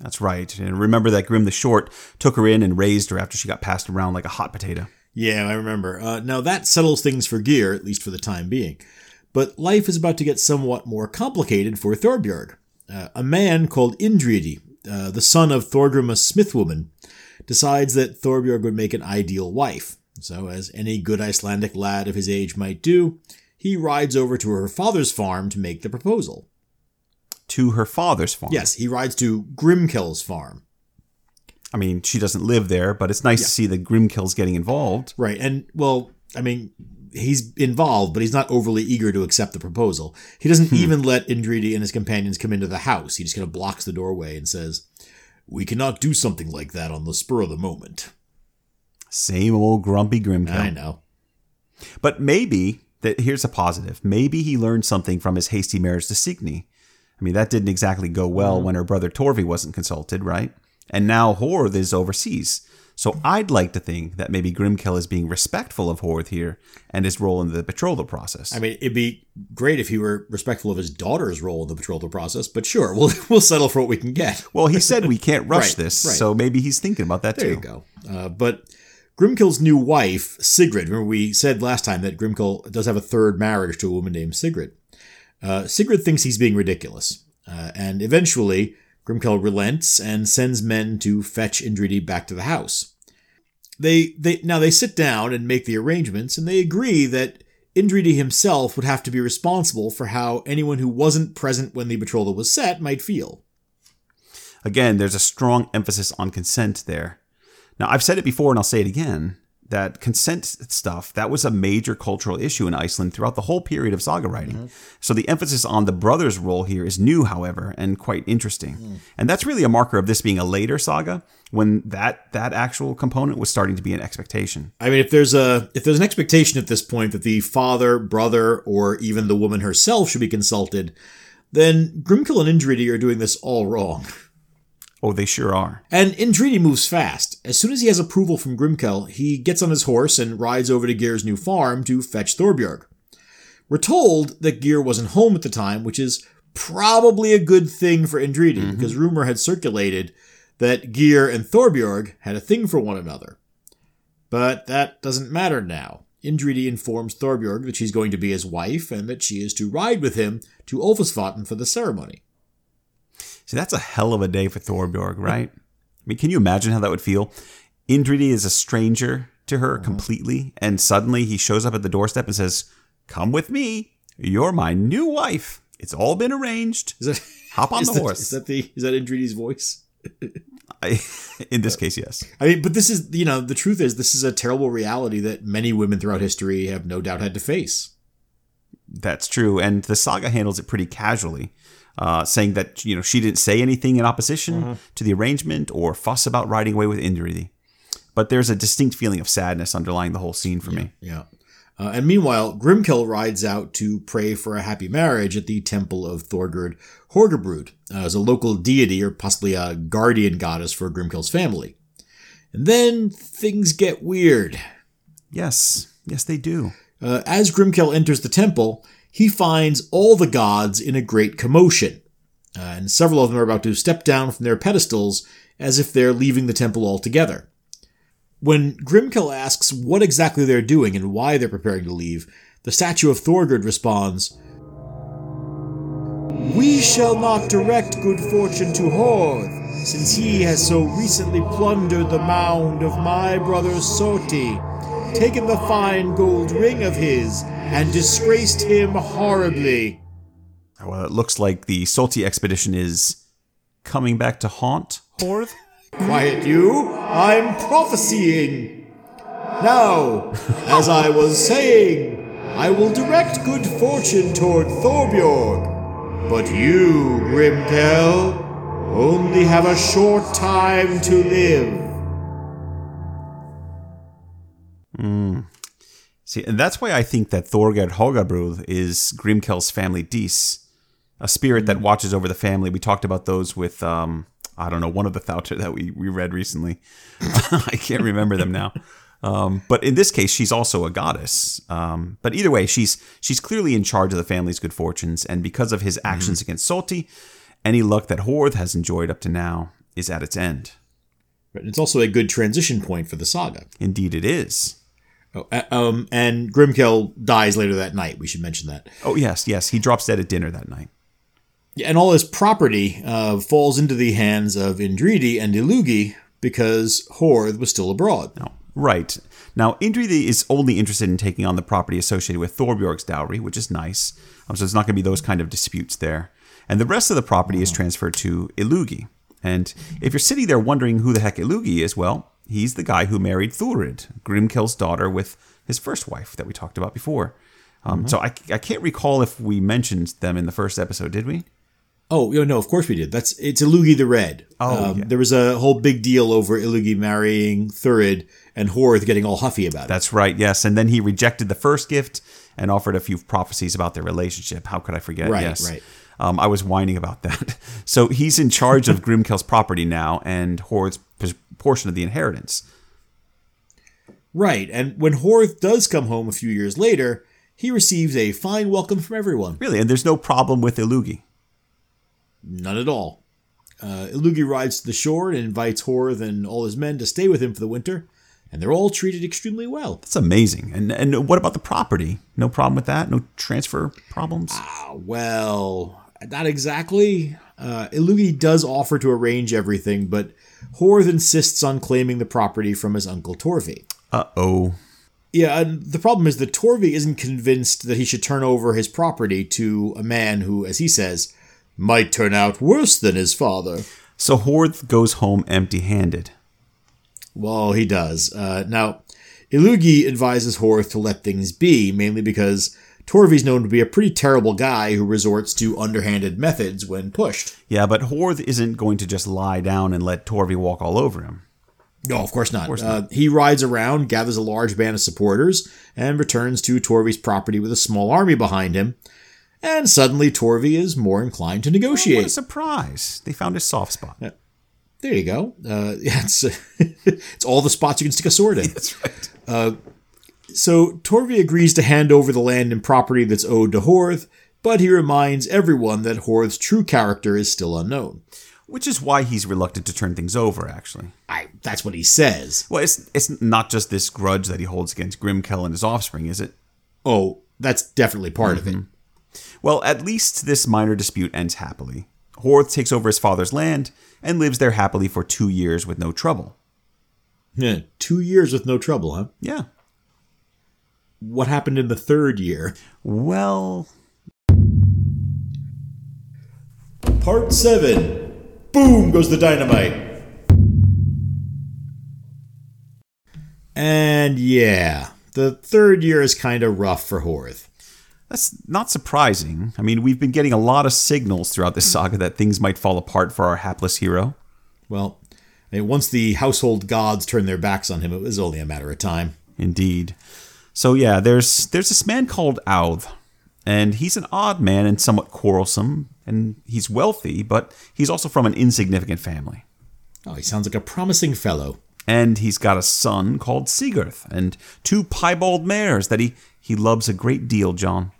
That's right. And remember that Grim the Short took her in and raised her after she got passed around like a hot potato. Yeah, I remember. Uh, now that settles things for Geir, at least for the time being. But life is about to get somewhat more complicated for Thorbjorg. Uh, a man called Indridi, uh, the son of Thordrum, a smithwoman, decides that Thorbjorg would make an ideal wife. So, as any good Icelandic lad of his age might do, he rides over to her father's farm to make the proposal. To her father's farm. Yes, he rides to Grimkel's farm. I mean, she doesn't live there, but it's nice to see that Grimkel's getting involved. Right. And, well, I mean, he's involved, but he's not overly eager to accept the proposal. He doesn't hmm. even let Indridi and his companions come into the house. He just kind of blocks the doorway and says, We cannot do something like that on the spur of the moment. Same old grumpy Grimkel. I know. But maybe that here's a positive. Maybe he learned something from his hasty marriage to Signy. I mean, that didn't exactly go well hmm. when her brother Torvi wasn't consulted, right? And now Horth is overseas. So I'd like to think that maybe Grimkel is being respectful of Horth here and his role in the betrothal process. I mean, it'd be great if he were respectful of his daughter's role in the betrothal process, but sure, we'll, we'll settle for what we can get. well, he said we can't rush Right, this, right. so maybe he's thinking about that There too. There you go. Uh, but Grimkel's new wife, Sigrid, remember we said last time that Grimkel does have a third marriage to a woman named Sigrid. Uh, Sigrid thinks he's being ridiculous, uh, and eventually Grimkel relents and sends men to fetch Indridi back to the house. They they now they sit down and make the arrangements, and they agree that Indridi himself would have to be responsible for how anyone who wasn't present when the betrothal was set might feel. Again, there's a strong emphasis on consent there. Now, I've said it before and I'll say it again that consent stuff, that was a major cultural issue in Iceland throughout the whole period of saga writing. Mm-hmm. So the emphasis on the brother's role here is new, however, and quite interesting. Mm. And that's really a marker of this being a later saga when that that actual component was starting to be an expectation. I mean, if there's a if there's an expectation at this point that the father, brother, or even the woman herself should be consulted, then Grimkel and Indridi are doing this all wrong. Oh, they sure are. And Indridi moves fast. As soon as he has approval from Grimkel, he gets on his horse and rides over to Geir's new farm to fetch Thorbjorg. We're told that Geir wasn't home at the time, which is probably a good thing for Indridi, mm-hmm. because rumor had circulated that Geir and Thorbjorg had a thing for one another. But that doesn't matter now. Indridi informs Thorbjorg that she's going to be his wife and that she is to ride with him to Ulfsvatn for the ceremony. See, that's a hell of a day for Thorbjorg, right? I mean, can you imagine how that would feel? Indridi is a stranger to her uh-huh. completely, and suddenly he shows up at the doorstep and says, Come with me. You're my new wife. It's all been arranged. Is that Hop on the that- horse. Is that the is that Indridi's voice? I, in this case, yes. I mean, but this is you know the truth is this is a terrible reality that many women throughout history have no doubt had to face. That's true. And the saga handles it pretty casually, uh, saying that, you know, she didn't say anything in opposition to the arrangement or fuss about riding away with Indridi. But there's a distinct feeling of sadness underlying the whole scene for me. Yeah. Uh, and meanwhile, Grimkel rides out to pray for a happy marriage at the temple of Thorgerd Horgabrud, uh, as a local deity or possibly a guardian goddess for Grimkel's family. And then things get weird. Yes. Yes, they do. Uh, as Grimkel enters the temple, he finds all the gods in a great commotion, uh, and several of them are about to step down from their pedestals as if they're leaving the temple altogether. When Grimkel asks what exactly they're doing and why they're preparing to leave, the statue of Thorgerd responds We shall not direct good fortune to Horth, since he has so recently plundered the mound of my brother Soti, taken the fine gold ring of his, and disgraced him horribly. Well, it looks like the Soti expedition is coming back to haunt Horth. Quiet you, I'm prophesying. Now, as I was saying, I will direct good fortune toward Thorbjorg. But you, Grimkel, only have a short time to live. Hmm. See, and that's why I think that Thorgerd Horgabrud is Grimkel's family Dis, a spirit that watches over the family. We talked about those with, um, I don't know, one of the Thauter that we, we read recently. I can't remember them now. Um, but in this case, she's also a goddess. Um, but either way, she's she's clearly in charge of the family's good fortunes, and because of his actions against Soti, any luck that Horth has enjoyed up to now is at its end. But it's also a good transition point for the saga. Indeed, it is. Oh, uh, um, and Grimkel dies later that night. We should mention that. Oh yes, yes, he drops dead at dinner that night. Yeah, and all his property uh, falls into the hands of Indridi and Illugi because Horth was still abroad. No. Right. Now, Indridi is only interested in taking on the property associated with Thorbjorg's dowry, which is nice. Um, so there's not going to be those kind of disputes there. And the rest of the property is transferred to Illugi. And if you're sitting there wondering who the heck Illugi is, well, he's the guy who married Thurid, Grimkel's daughter, with his first wife that we talked about before. Um, So I, I can't recall if we mentioned them in the first episode, did we? Oh no, no, of course we did. That's it's Illugi the Red. Oh, um, yeah. there was a whole big deal over Illugi marrying Thurid and Horth getting all huffy about it. That's right, yes. And then he rejected the first gift and offered a few prophecies about their relationship. How could I forget? Right, yes. right. Um, I was whining about that. So he's in charge of Grimkel's property now and Horth's p- portion of the inheritance. Right, and when Horth does come home a few years later, he receives a fine welcome from everyone. Really, and there's no problem with Illugi. None at all. Uh, Illugi rides to the shore and invites Horth and all his men to stay with him for the winter, and they're all treated extremely well. That's amazing. And and what about the property? No problem with that? No transfer problems? Ah, well, not exactly. Uh, Illugi does offer to arrange everything, but Horth insists on claiming the property from his uncle Torvi. Uh oh. Yeah, and the problem is that Torvi isn't convinced that he should turn over his property to a man who, as he says, might turn out worse than his father. So Horth goes home empty handed. Well, he does. Uh, now, Illugi advises Horth to let things be, mainly because Torvi's known to be a pretty terrible guy who resorts to underhanded methods when pushed. Yeah, but Horth isn't going to just lie down and let Torvi walk all over him. No, of course not. Uh, he rides around, gathers a large band of supporters, and returns to Torvi's property with a small army behind him. And suddenly, Torvi is more inclined to negotiate. What a surprise. They found his soft spot. There you go. Uh, yeah, it's, it's all the spots you can stick a sword in. That's right. So Torvi agrees to hand over the land and property that's owed to Horth, but he reminds everyone that Horth's true character is still unknown. Which is why he's reluctant to turn things over, actually. I, that's what he says. Well, it's, it's not just this grudge that he holds against Grimkel and his offspring, is it? Oh, that's definitely part of it. Mm-hmm. Well, at least this minor dispute ends happily. Horth takes over his father's land and lives there happily for two years with no trouble. Yeah, two years with no trouble, huh? Yeah. What happened in the third year? Well, Part 7. Boom goes the dynamite. And yeah, the third year is kind of rough for Horth. that's not surprising. I mean, we've been getting a lot of signals throughout this saga that things might fall apart for our hapless hero. Well, I mean, once the household gods turned their backs on him, it was only a matter of time. Indeed. So yeah, there's there's this man called Auth, and he's an odd man and somewhat quarrelsome, and he's wealthy, but he's also from an insignificant family. Oh, he sounds like a promising fellow. And he's got a son called Sigurth, and two piebald mares that he he loves a great deal, John.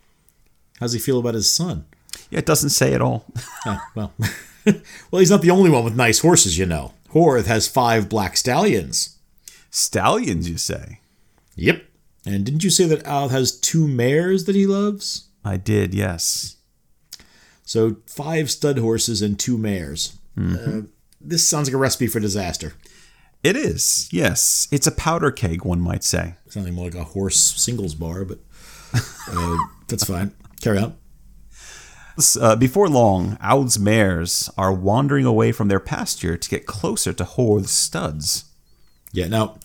How's he feel about his son? Yeah, it doesn't say at all. Ah, well, well, he's not the only one with nice horses, you know. Horth has five black stallions. Stallions, you say? Yep. And didn't you say that Al has two mares that he loves? I did, yes. So five stud horses and two mares. Uh, this sounds like a recipe for disaster. It is, yes. It's a powder keg, one might say. Something more like a horse singles bar, but uh, that's fine. Carry on. Uh, before long, Aud's mares are wandering away from their pasture to get closer to Horth's studs. Yeah, now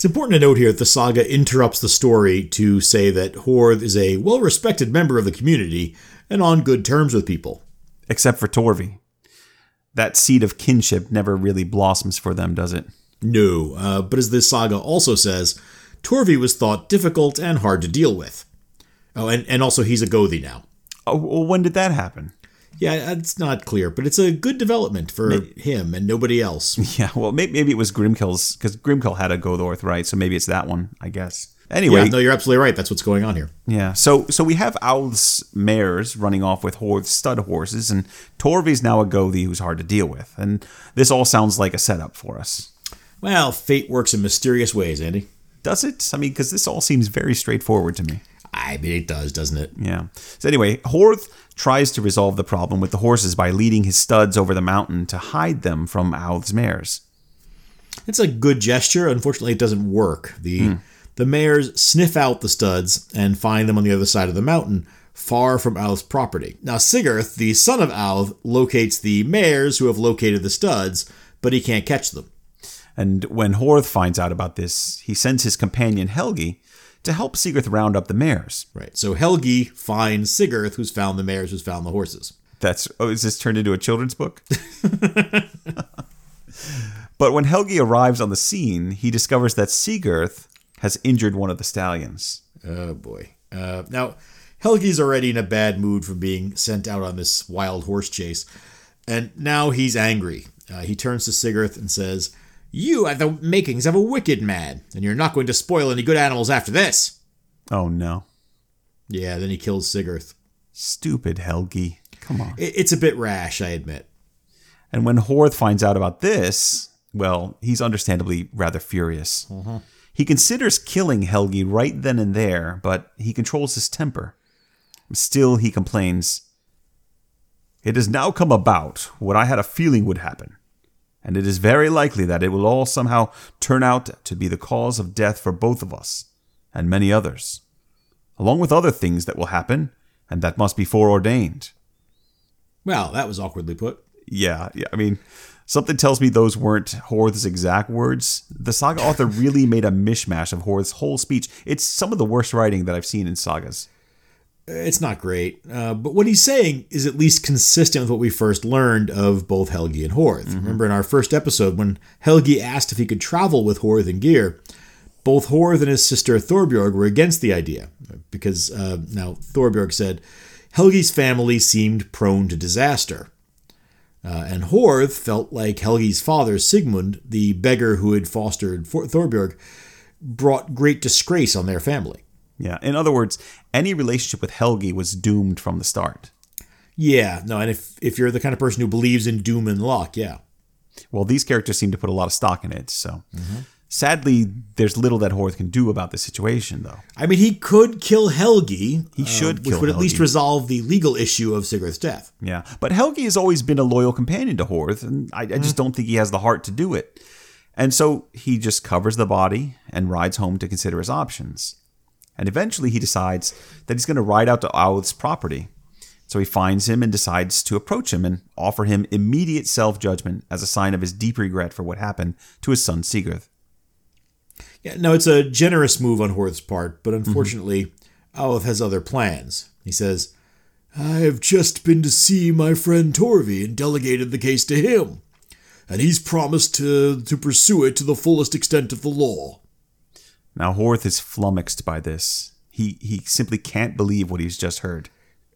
it's important to note here that the saga interrupts the story to say that Horth is a well respected member of the community and on good terms with people. Except for Torvi. That seed of kinship never really blossoms for them, does it? No, uh, but as this saga also says, Torvi was thought difficult and hard to deal with. Oh, and, and also he's a Gothi now. Oh, well, when did that happen? Yeah, it's not clear, but it's a good development for him and nobody else. Yeah, well, maybe, maybe it was Grimkel's, because Grimkel had a Gothorth, right? So maybe it's that one, I guess. Anyway, Yeah, no, you're absolutely right. That's what's going on here. Yeah, so so we have Owl's mares running off with Horth's stud horses, and Torvi's now a Gothi who's hard to deal with. And this all sounds like a setup for us. Well, fate works in mysterious ways, Andy. Does it? I mean, because this all seems very straightforward to me. I mean, it does, doesn't it? Yeah. So anyway, Horth tries to resolve the problem with the horses by leading his studs over the mountain to hide them from Owl's mares. It's a good gesture. Unfortunately, it doesn't work. The hmm. the mares sniff out the studs and find them on the other side of the mountain, far from Alv's property. Now, Sigurth, the son of Alv, locates the mares who have located the studs, but he can't catch them. And when Horth finds out about this, he sends his companion Helgi to help Sigurd round up the mares. Right. So Helgi finds Sigurth, who's found the mares, who's found the horses. That's oh, is this turned into a children's book? but when Helgi arrives on the scene, he discovers that Sigurd has injured one of the stallions. Oh boy. Uh, now, Helgi's already in a bad mood from being sent out on this wild horse chase, and now he's angry. Uh, he turns to Sigurd and says, "You have the makings of a wicked man, and you're not going to spoil any good animals after this." Oh no. Yeah. Then he kills Sigurd. Stupid Helgi. Come on. It's a bit rash, I admit. And when Horth finds out about this, well, he's understandably rather furious. Mm-hmm. He considers killing Helgi right then and there, but he controls his temper. Still, he complains It has now come about what I had a feeling would happen, and it is very likely that it will all somehow turn out to be the cause of death for both of us, and many others, along with other things that will happen, and that must be foreordained. Well, that was awkwardly put. Yeah, yeah. I mean, something tells me those weren't Horth's exact words. The saga author really made a mishmash of Horth's whole speech. It's some of the worst writing that I've seen in sagas. It's not great, uh, but what he's saying is at least consistent with what we first learned of both Helgi and Horth. Remember in our first episode when Helgi asked if he could travel with Horth and Gear, both Horth and his sister Thorbjorg were against the idea because uh, now Thorbjorg said Helgi's family seemed prone to disaster. Uh, and Horth felt like Helgi's father, Sigmund, the beggar who had fostered Thorbjorg, brought great disgrace on their family. Yeah. In other words, any relationship with Helgi was doomed from the start. Yeah, no, and if if you're the kind of person who believes in doom and luck, yeah. Well, these characters seem to put a lot of stock in it. So, sadly, there's little that Horth can do about the situation, though. I mean, he could kill Helgi. He um, should which kill would at least resolve the legal issue of Sigurd's death. Yeah, but Helgi has always been a loyal companion to Horth, and I, I mm-hmm. just don't think he has the heart to do it. And so he just covers the body and rides home to consider his options. And eventually he decides that he's going to ride out to Auth's property. So he finds him and decides to approach him and offer him immediate self judgment as a sign of his deep regret for what happened to his son Sigurd. Yeah, no, it's a generous move on Horth's part, but mm-hmm. unfortunately, Aleth has other plans. He says, I have just been to see my friend Torvi and delegated the case to him. And he's promised to, to pursue it to the fullest extent of the law. Now Horth is flummoxed by this. He he simply can't believe what he's just heard.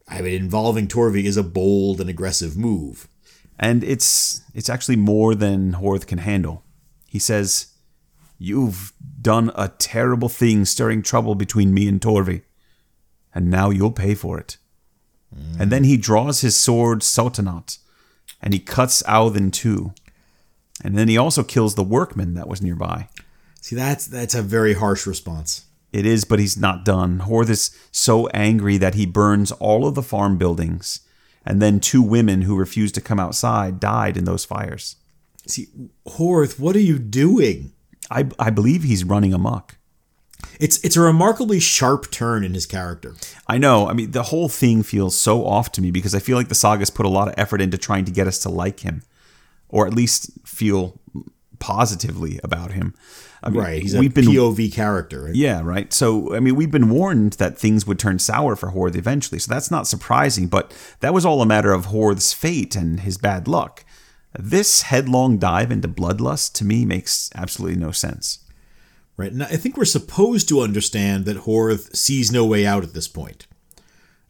I mean, involving Torvi is a bold and aggressive move. And it's it's actually more than Horth can handle. He says, You've done a terrible thing stirring trouble between me and Torvi, and now you'll pay for it. Mm. And then he draws his sword Sotanaut, and he cuts Auth in two. And then he also kills the workman that was nearby. See, that's that's a very harsh response. It is, but he's not done. Horth is so angry that he burns all of the farm buildings, and then two women who refused to come outside died in those fires. See, Horth, what are you doing? I, I believe he's running amok. It's it's a remarkably sharp turn in his character. I know. I mean, the whole thing feels so off to me because I feel like the saga's put a lot of effort into trying to get us to like him, or at least feel positively about him. I mean, right, he's a POV character. Right? Yeah, right. So, I mean, we've been warned that things would turn sour for Horth eventually, so that's not surprising, but that was all a matter of Horth's fate and his bad luck. This headlong dive into bloodlust to me makes absolutely no sense. Right. And I think we're supposed to understand that Horth sees no way out at this point.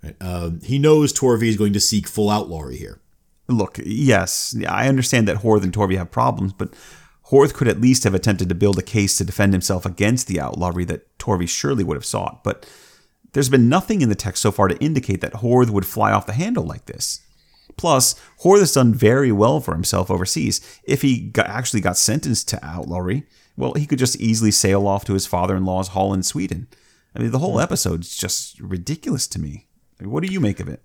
Right? Um, he knows Torvi is going to seek full outlawry here. Look, yes, I understand that Horth and Torvi have problems, but Horth could at least have attempted to build a case to defend himself against the outlawry that Torvi surely would have sought. But there's been nothing in the text so far to indicate that Horth would fly off the handle like this. Plus, Horth has done very well for himself overseas. If he got, actually got sentenced to outlawry, well, he could just easily sail off to his father in law's hall in Sweden. I mean, the whole hmm. episode is just ridiculous to me. I mean, what do you make of it?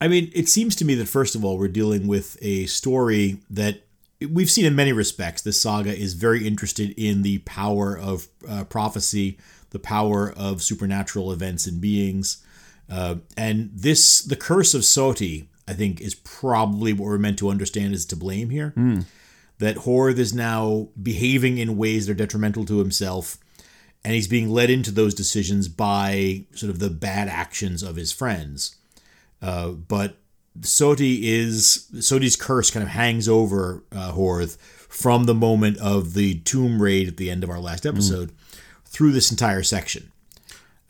I mean, it seems to me that, first of all, we're dealing with a story that we've seen in many respects. This saga is very interested in the power of uh, prophecy, the power of supernatural events and beings. Uh, and this, the curse of Soti, I think, is probably what we're meant to understand is to blame here. Mm that Horth is now behaving in ways that are detrimental to himself, and he's being led into those decisions by sort of the bad actions of his friends. Uh, but Soti is Soti's curse kind of hangs over uh, Horth from the moment of the tomb raid at the end of our last episode mm. through this entire section.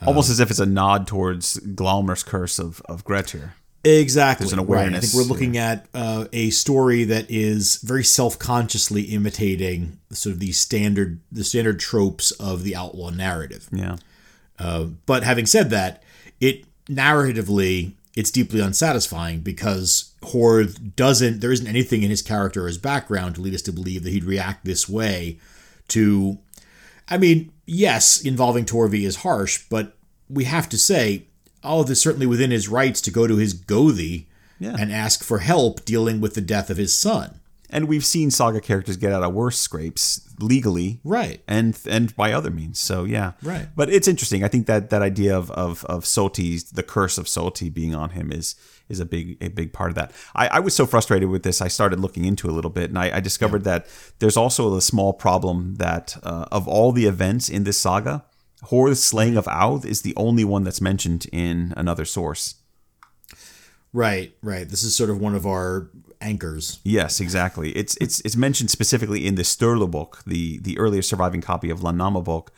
Almost um, as if it's a nod towards Glámr's curse of, of Grettir. Exactly. There's an awareness. Right. I think we're looking at uh, a story that is very self-consciously imitating sort of the standard the standard tropes of the outlaw narrative. Yeah. Uh, but having said that, it narratively it's deeply unsatisfying because Horth doesn't there isn't anything in his character or his background to lead us to believe that he'd react this way to I mean, yes, involving Torvi is harsh, but we have to say all of this certainly within his rights to go to his Gothi yeah. and ask for help dealing with the death of his son. And we've seen saga characters get out of worse scrapes legally, right? And and by other means. So yeah, right. But it's interesting. I think that that idea of of of Soti's the curse of Soti being on him is is a big a big part of that. I, I was so frustrated with this. I started looking into a little bit, and I, I discovered yeah. that there's also a small problem that uh, of all the events in this saga, Horth's slaying of Auth is the only one that's mentioned in another source. Right, right. This is sort of one of our anchors. Yes, exactly. It's it's it's mentioned specifically in the Sturla book, the the earliest surviving copy of Landnama book,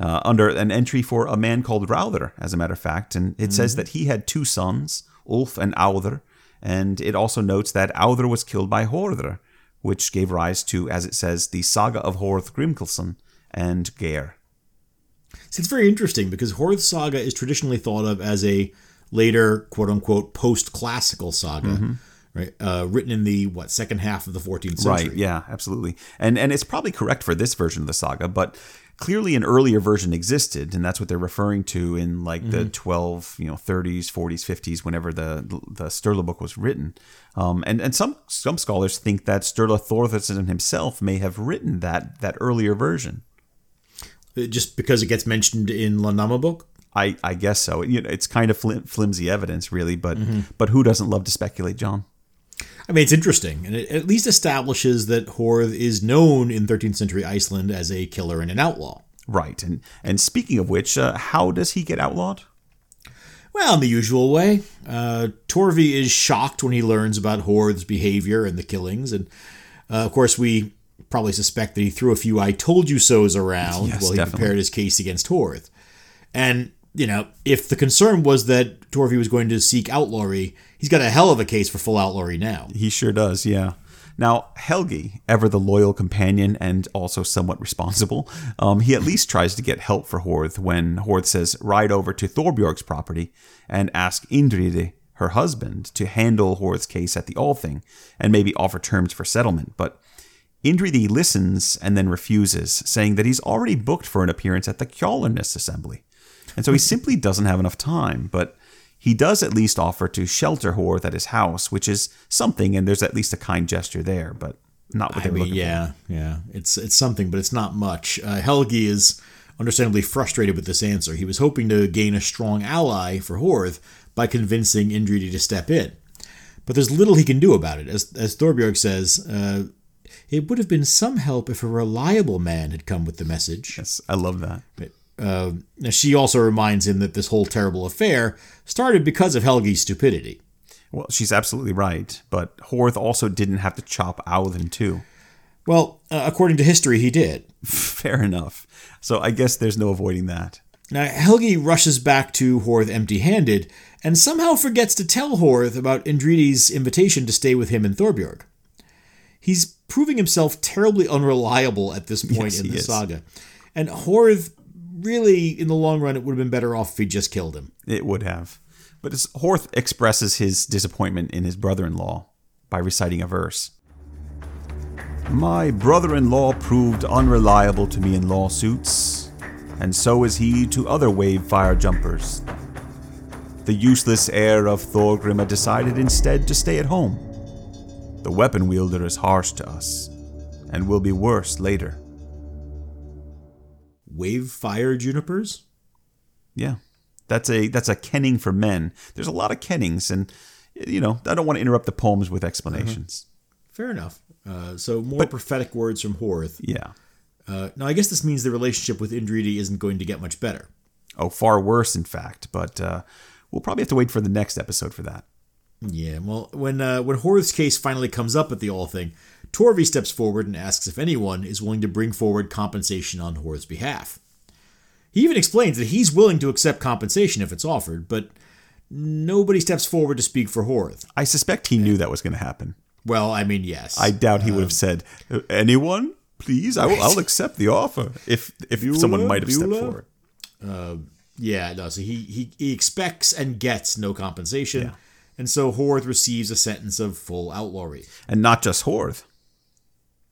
uh, under an entry for a man called Rauther, as a matter of fact, and it mm-hmm. says that he had two sons, Ulf and Auther, and it also notes that Auther was killed by Hordr, which gave rise to, as it says, the saga of Horth Grimkelson and Geir. So it's very interesting because Horth Saga is traditionally thought of as a later quote unquote post classical saga. Mm-hmm. Right, uh, written in the what second half of the 14th century. Right, yeah, absolutely, and and it's probably correct for this version of the saga, but clearly an earlier version existed, and that's what they're referring to in like mm-hmm. the 12, you know, 30s, 40s, 50s, whenever the the Sturla book was written. Um, and and some some scholars think that Sturla Thordarson himself may have written that that earlier version just because it gets mentioned in Landnama book? I, I guess so. You know, it's kind of flim- flimsy evidence, really, but mm-hmm. but who doesn't love to speculate, John? I mean, it's interesting, and it at least establishes that Horth is known in 13th century Iceland as a killer and an outlaw. Right, and and speaking of which, uh, how does he get outlawed? Well, in the usual way. Uh, Torvi is shocked when he learns about Horth's behavior and the killings, and uh, of course we probably suspect that he threw a few I told you so's around yes, while he definitely. prepared his case against Horth. And, you know, if the concern was that Torvi was going to seek outlawry, he's got a hell of a case for full outlawry now. He sure does, yeah. Now, Helgi, ever the loyal companion and also somewhat responsible, um, he at least tries to get help for Horth when Horth says, ride over to Thorbjorg's property and ask Indridi, her husband, to handle Horth's case at the Althing and maybe offer terms for settlement. But Indridi listens and then refuses, saying that he's already booked for an appearance at the Kjalarnes assembly. And so he simply doesn't have enough time, but he does at least offer to shelter Horth at his house, which is something, and there's at least a kind gesture there, but not what I they were mean, looking yeah, yeah, it's it's something, but it's not much. Uh, Helgi is understandably frustrated with this answer. He was hoping to gain a strong ally for Horth by convincing Indridi to step in, but there's little he can do about it. As as Thorbjorg says, uh, it would have been some help if a reliable man had come with the message. Yes, I love that. Uh, she also reminds him that this whole terrible affair started because of Helgi's stupidity. Well, she's absolutely right, but Horth also didn't have to chop Aud in two. Well, uh, according to history, he did. Fair enough. So I guess there's no avoiding that. Now, Helgi rushes back to Horth empty handed and somehow forgets to tell Horth about Indridi's invitation to stay with him in Thorbjorg. He's proving himself terribly unreliable at this point Yes, in the is. saga. And Horth, really, in the long run, it would have been better off if he just killed him. It would have. But Horth expresses his disappointment in his brother in law by reciting a verse. My brother in law proved unreliable to me in lawsuits, and so is he to other wave fire jumpers. The useless heir of Thorgrim had decided instead to stay at home. The weapon wielder is harsh to us, and will be worse later. Wave fire junipers? Yeah. That's a that's a kenning for men. There's a lot of kennings, and you know I don't want to interrupt the poems with explanations. Fair enough. Uh, so, more prophetic words from Horth. Yeah. Uh, now, I guess this means the relationship with Indridi isn't going to get much better. Oh, far worse, in fact. But uh, we'll probably have to wait for the next episode for that. Yeah, well, when uh, when Horth's case finally comes up at the Althing, Torvi steps forward and asks if anyone is willing to bring forward compensation on Horth's behalf. He even explains that he's willing to accept compensation if it's offered, but nobody steps forward to speak for Horth. I suspect he knew that was going to happen. Well, I mean, yes. I doubt he would have um, said, uh, "Anyone, please, I will, I'll accept the offer." If if someone might have stepped Beulah? forward. Uh, yeah, no. So he, he he expects and gets no compensation, and so Horth receives a sentence of full outlawry. And not just Horth.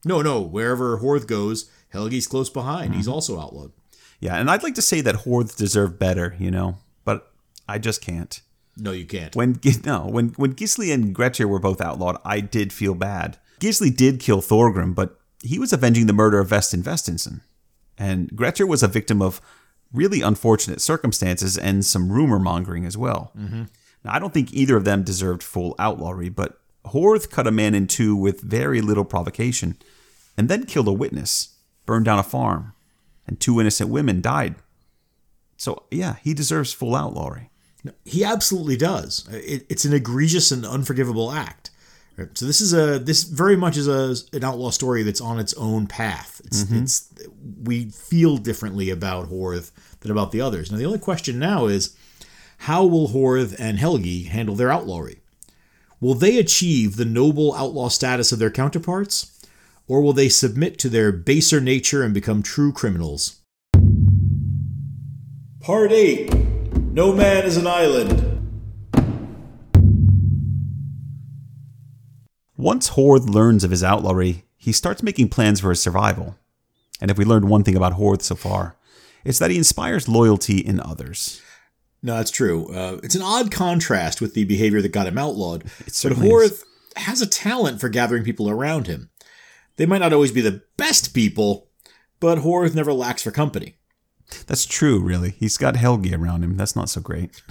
No, no. Wherever Horth goes, Helgi's close behind. He's mm-hmm. also outlawed. Yeah, and I'd like to say that Horth deserved better, you know, but I just can't. No, you can't. When no, when when Gisli and Grettir were both outlawed, I did feel bad. Gisli did kill Thorgrim, but he was avenging the murder of Vestein Vesteinsson, and Grettir was a victim of really unfortunate circumstances and some rumor mongering as well. Mm-hmm. Now, I don't think either of them deserved full outlawry, but Horth cut a man in two with very little provocation, and then killed a witness, burned down a farm, and two innocent women died. So yeah, he deserves full outlawry. He absolutely does. It, it's an egregious and unforgivable act. Right? So this is a this very much is a an outlaw story that's on its own path. It's mm-hmm. it's we feel differently about Horth than about the others. Now the only question now is how will Horth and Helgi handle their outlawry? Will they achieve the noble outlaw status of their counterparts, or will they submit to their baser nature and become true criminals? Part 8 No Man is an Island. Once Horth learns of his outlawry, he starts making plans for his survival. And if we learned one thing about Horth so far, it's that he inspires loyalty in others. No, that's true. Uh, it's an odd contrast with the behavior that got him outlawed. But certainly Horth has a talent for gathering people around him. They might not always be the best people, but Horth never lacks for company. That's true, really. He's got Helgi around him. That's not so great.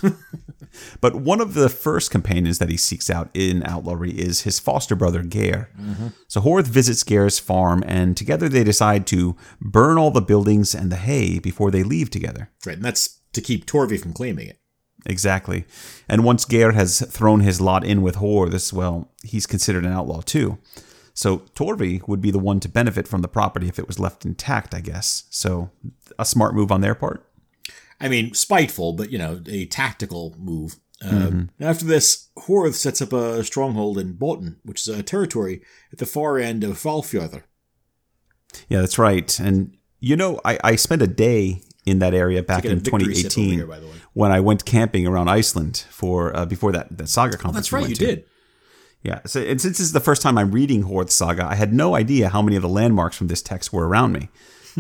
but one of the first companions that he seeks out in outlawry is his foster brother, Geir. Mm-hmm. So Horth visits Geir's farm, and together they decide to burn all the buildings and the hay before they leave together. Right, and that's to keep Torvi from claiming it. Exactly. And once Geir has thrown his lot in with Horth, well, he's considered an outlaw too. So Torvi would be the one to benefit from the property if it was left intact, I guess. So a smart move on their part. I mean, spiteful, but you know, a tactical move. Uh, After this, Horth sets up a stronghold in Bolton, which is a territory at the far end of Hvalfjordr. Yeah, that's right. And you know, I, I spent a day in that area back in victory sip over 2018 here, by the way. when I went camping around Iceland for uh, before that that saga conference. That's we right, went you to. did. Yeah. So and since this is the first time I'm reading Horth Saga, I had no idea how many of the landmarks from this text were around me.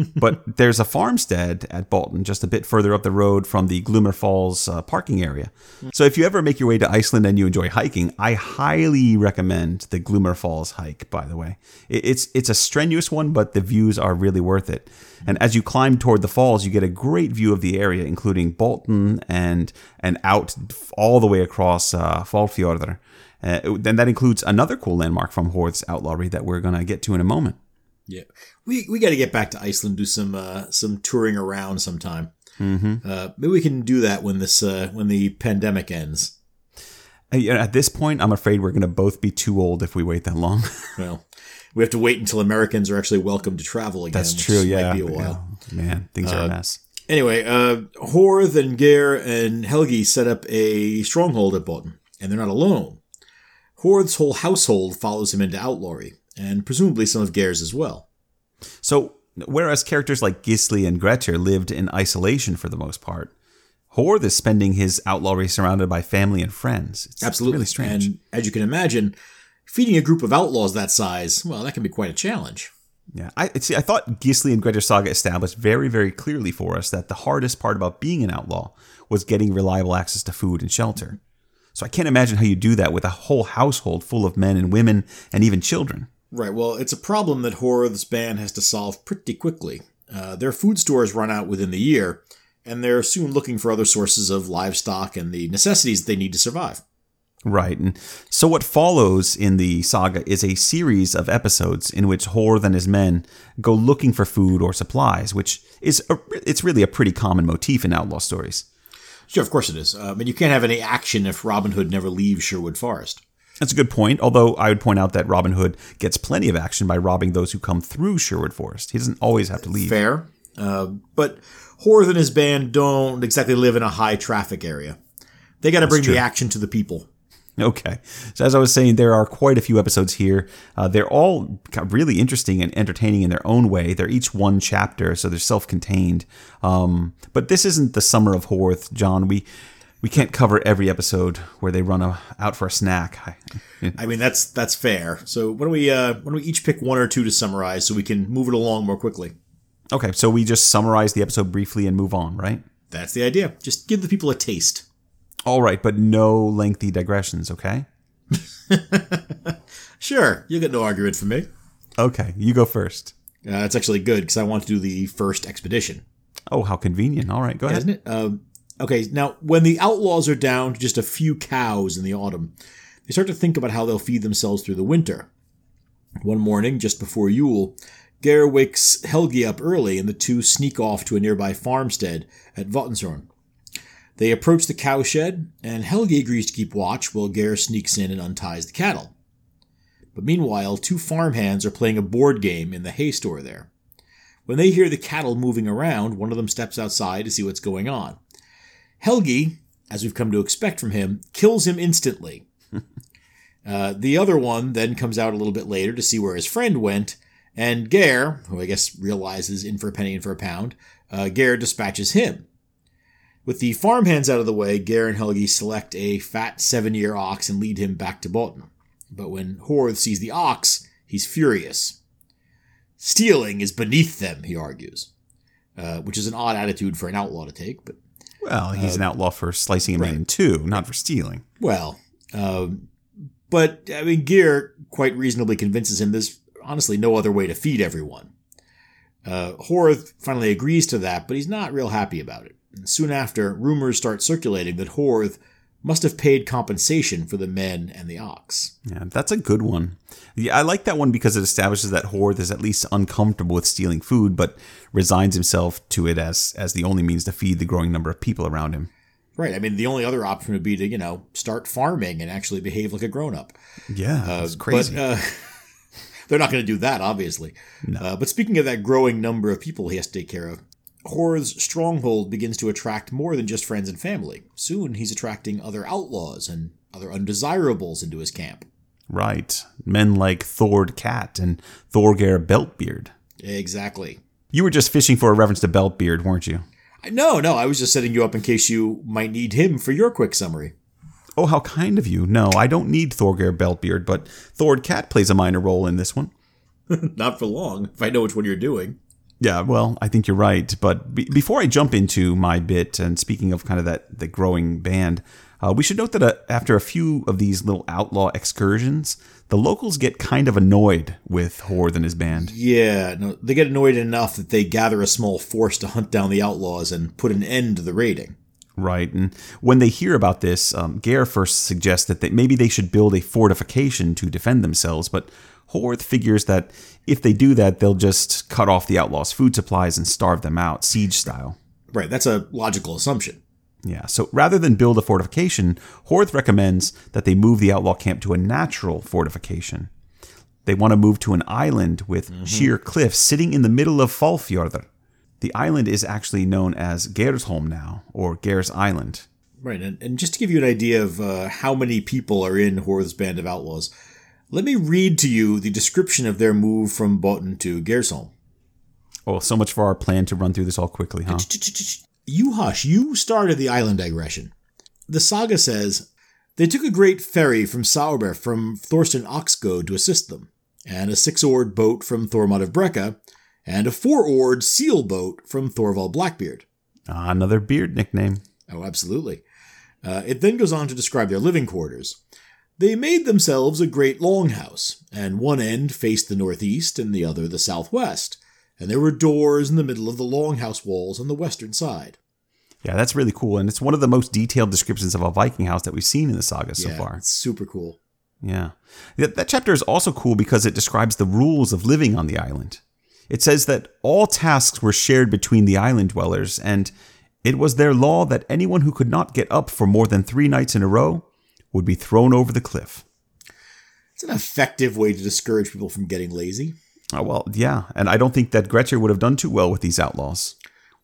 but there's a farmstead at Bolton, just a bit further up the road from the Glymur Falls uh, parking area. So if you ever make your way to Iceland and you enjoy hiking, I highly recommend the Glymur Falls hike. By the way, it's it's a strenuous one, but the views are really worth it. And as you climb toward the falls, you get a great view of the area, including Bolton and and out all the way across uh, Hvalfjordr. Uh, and that includes another cool landmark from Horth's outlawry that we're going to get to in a moment. Yeah, we we got to get back to Iceland, do some uh, some touring around sometime. Mm-hmm. Uh, maybe we can do that when this uh, when the pandemic ends. At this point, I'm afraid we're going to both be too old if we wait that long. well, we have to wait until Americans are actually welcome to travel again. That's true. Yeah, be a while. Yeah. Man, things are a uh, mess. Anyway, uh, Horth and Geir and Helgi set up a stronghold at Bolton, and they're not alone. Horth's whole household follows him into outlawry, and presumably some of Geir's as well. So, whereas characters like Gisli and Grettir lived in isolation for the most part, Horth is spending his outlawry surrounded by family and friends. It's Absolutely. really strange. And as you can imagine, feeding a group of outlaws that size, well, that can be quite a challenge. Yeah, I see. I thought Gisli and Grettir Saga established very, very clearly for us that the hardest part about being an outlaw was getting reliable access to food and shelter. So I can't imagine how you do that with a whole household full of men and women and even children. Right. Well, it's a problem that Horth's band has to solve pretty quickly. Uh, their food stores run out within the year, and they're soon looking for other sources of livestock and the necessities they need to survive. Right. And so what follows in the saga is a series of episodes in which Horth and his men go looking for food or supplies, which is a, it's really a pretty common motif in outlaw stories. Sure, of course it is. Uh, mean, you can't have any action if Robin Hood never leaves Sherwood Forest. That's a good point, although I would point out that Robin Hood gets plenty of action by robbing those who come through Sherwood Forest. He doesn't always have to leave. Fair. Uh, but Horth and his band don't exactly live in a high traffic area. They got to bring true. the action to the people. Okay. So, as I was saying, there are quite a few episodes here. Uh, they're all really interesting and entertaining in their own way. They're each one chapter, so they're self contained. Um, but this isn't the summer of Horth, John. We we can't cover every episode where they run a, out for a snack. I mean that's that's fair. So why don't we uh, why don't we each pick one or two to summarize so we can move it along more quickly? Okay, so we just summarize the episode briefly and move on, right? That's the idea. Just give the people a taste. All right, but no lengthy digressions, okay? sure, you get no argument from me. Okay, you go first. Uh, that's actually good because I want to do the first expedition. Oh, how convenient! All right, go ahead. Isn't it? Um, Okay, now when the outlaws are down to just a few cows in the autumn, they start to think about how they'll feed themselves through the winter. One morning, just before Yule, Geir wakes Helgi up early and the two sneak off to a nearby farmstead at Vatnshorn. They approach the cowshed, and Helgi agrees to keep watch while Geir sneaks in and unties the cattle. But meanwhile, two farmhands are playing a board game in the hay store there. When they hear the cattle moving around, one of them steps outside to see what's going on. Helgi, as we've come to expect from him, kills him instantly. uh, the other one then comes out a little bit later to see where his friend went, and Geir, who I guess realizes in for a penny and for a pound, uh, Geir dispatches him. With the farmhands out of the way, Geir and Helgi select a fat seven year ox and lead him back to Bolton. But when Horth sees the ox, he's furious. Stealing is beneath them, he argues, uh, which is an odd attitude for an outlaw to take, but well, he's uh, an outlaw for slicing a right. man in two, not for stealing. Well, um, but I mean, Geir quite reasonably convinces him there's honestly no other way to feed everyone. Uh, Horth finally agrees to that, but he's not real happy about it. Soon after, rumors start circulating that Horth must have paid compensation for the men and the ox. Yeah, that's a good one. Yeah, I like that one because it establishes that Horth is at least uncomfortable with stealing food, but resigns himself to it as as the only means to feed the growing number of people around him. Right. I mean, the only other option would be to you know start farming and actually behave like a grown up. Yeah, uh, that's crazy. But, uh, they're not going to do that, obviously. No. Uh, but speaking of that growing number of people he has to take care of, Horth's stronghold begins to attract more than just friends and family. Soon he's attracting other outlaws and other undesirables into his camp. Right. Men like Thord Cat and Thorgeir Beltbeard. Exactly. You were just fishing for a reference to Beltbeard, weren't you? No, no, I was just setting you up in case you might need him for your quick summary. Oh, how kind of you. No, I don't need Thorgeir Beltbeard, but Thord Cat plays a minor role in this one. Not for long, if I know which one you're doing. Yeah, well, I think you're right. But be- before I jump into my bit, and speaking of kind of that the growing band, uh, we should note that uh, after a few of these little outlaw excursions, the locals get kind of annoyed with Horth and his band. Yeah, no, they get annoyed enough that they gather a small force to hunt down the outlaws and put an end to the raiding. Right. And when they hear about this, um, Geir first suggests that they, maybe they should build a fortification to defend themselves, but Horth figures that if they do that, they'll just cut off the outlaws' food supplies and starve them out, siege style. Right, that's a logical assumption. Yeah, so rather than build a fortification, Horth recommends that they move the outlaw camp to a natural fortification. They want to move to an island with mm-hmm. sheer cliffs sitting in the middle of Hvalfjordr. The island is actually known as Geirsholm now, or Geir's Island. Right, and, and just to give you an idea of uh, how many people are in Horth's band of outlaws, let me read to you the description of their move from Botn to Geirsholm. Oh, so much for our plan to run through this all quickly, huh? You hush, you started the island digression. The saga says they took a great ferry from Saurbær from Thorsten Oxgo to assist them, and a six oared boat from Thormod of Brekka, and a four oared seal boat from Thorvald Blackbeard. Ah, another beard nickname. Oh, absolutely. Uh, it then goes on to describe their living quarters. They made themselves a great longhouse, and one end faced the northeast and the other the southwest, and there were doors in the middle of the longhouse walls on the western side. Yeah, that's really cool, and it's one of the most detailed descriptions of a Viking house that we've seen in the saga so yeah, far. It's super cool. Yeah. That chapter is also cool because it describes the rules of living on the island. It says that all tasks were shared between the island dwellers, and it was their law that anyone who could not get up for more than three nights in a row would be thrown over the cliff. It's an effective way to discourage people from getting lazy. Oh, well, yeah. And I don't think that Grettir would have done too well with these outlaws.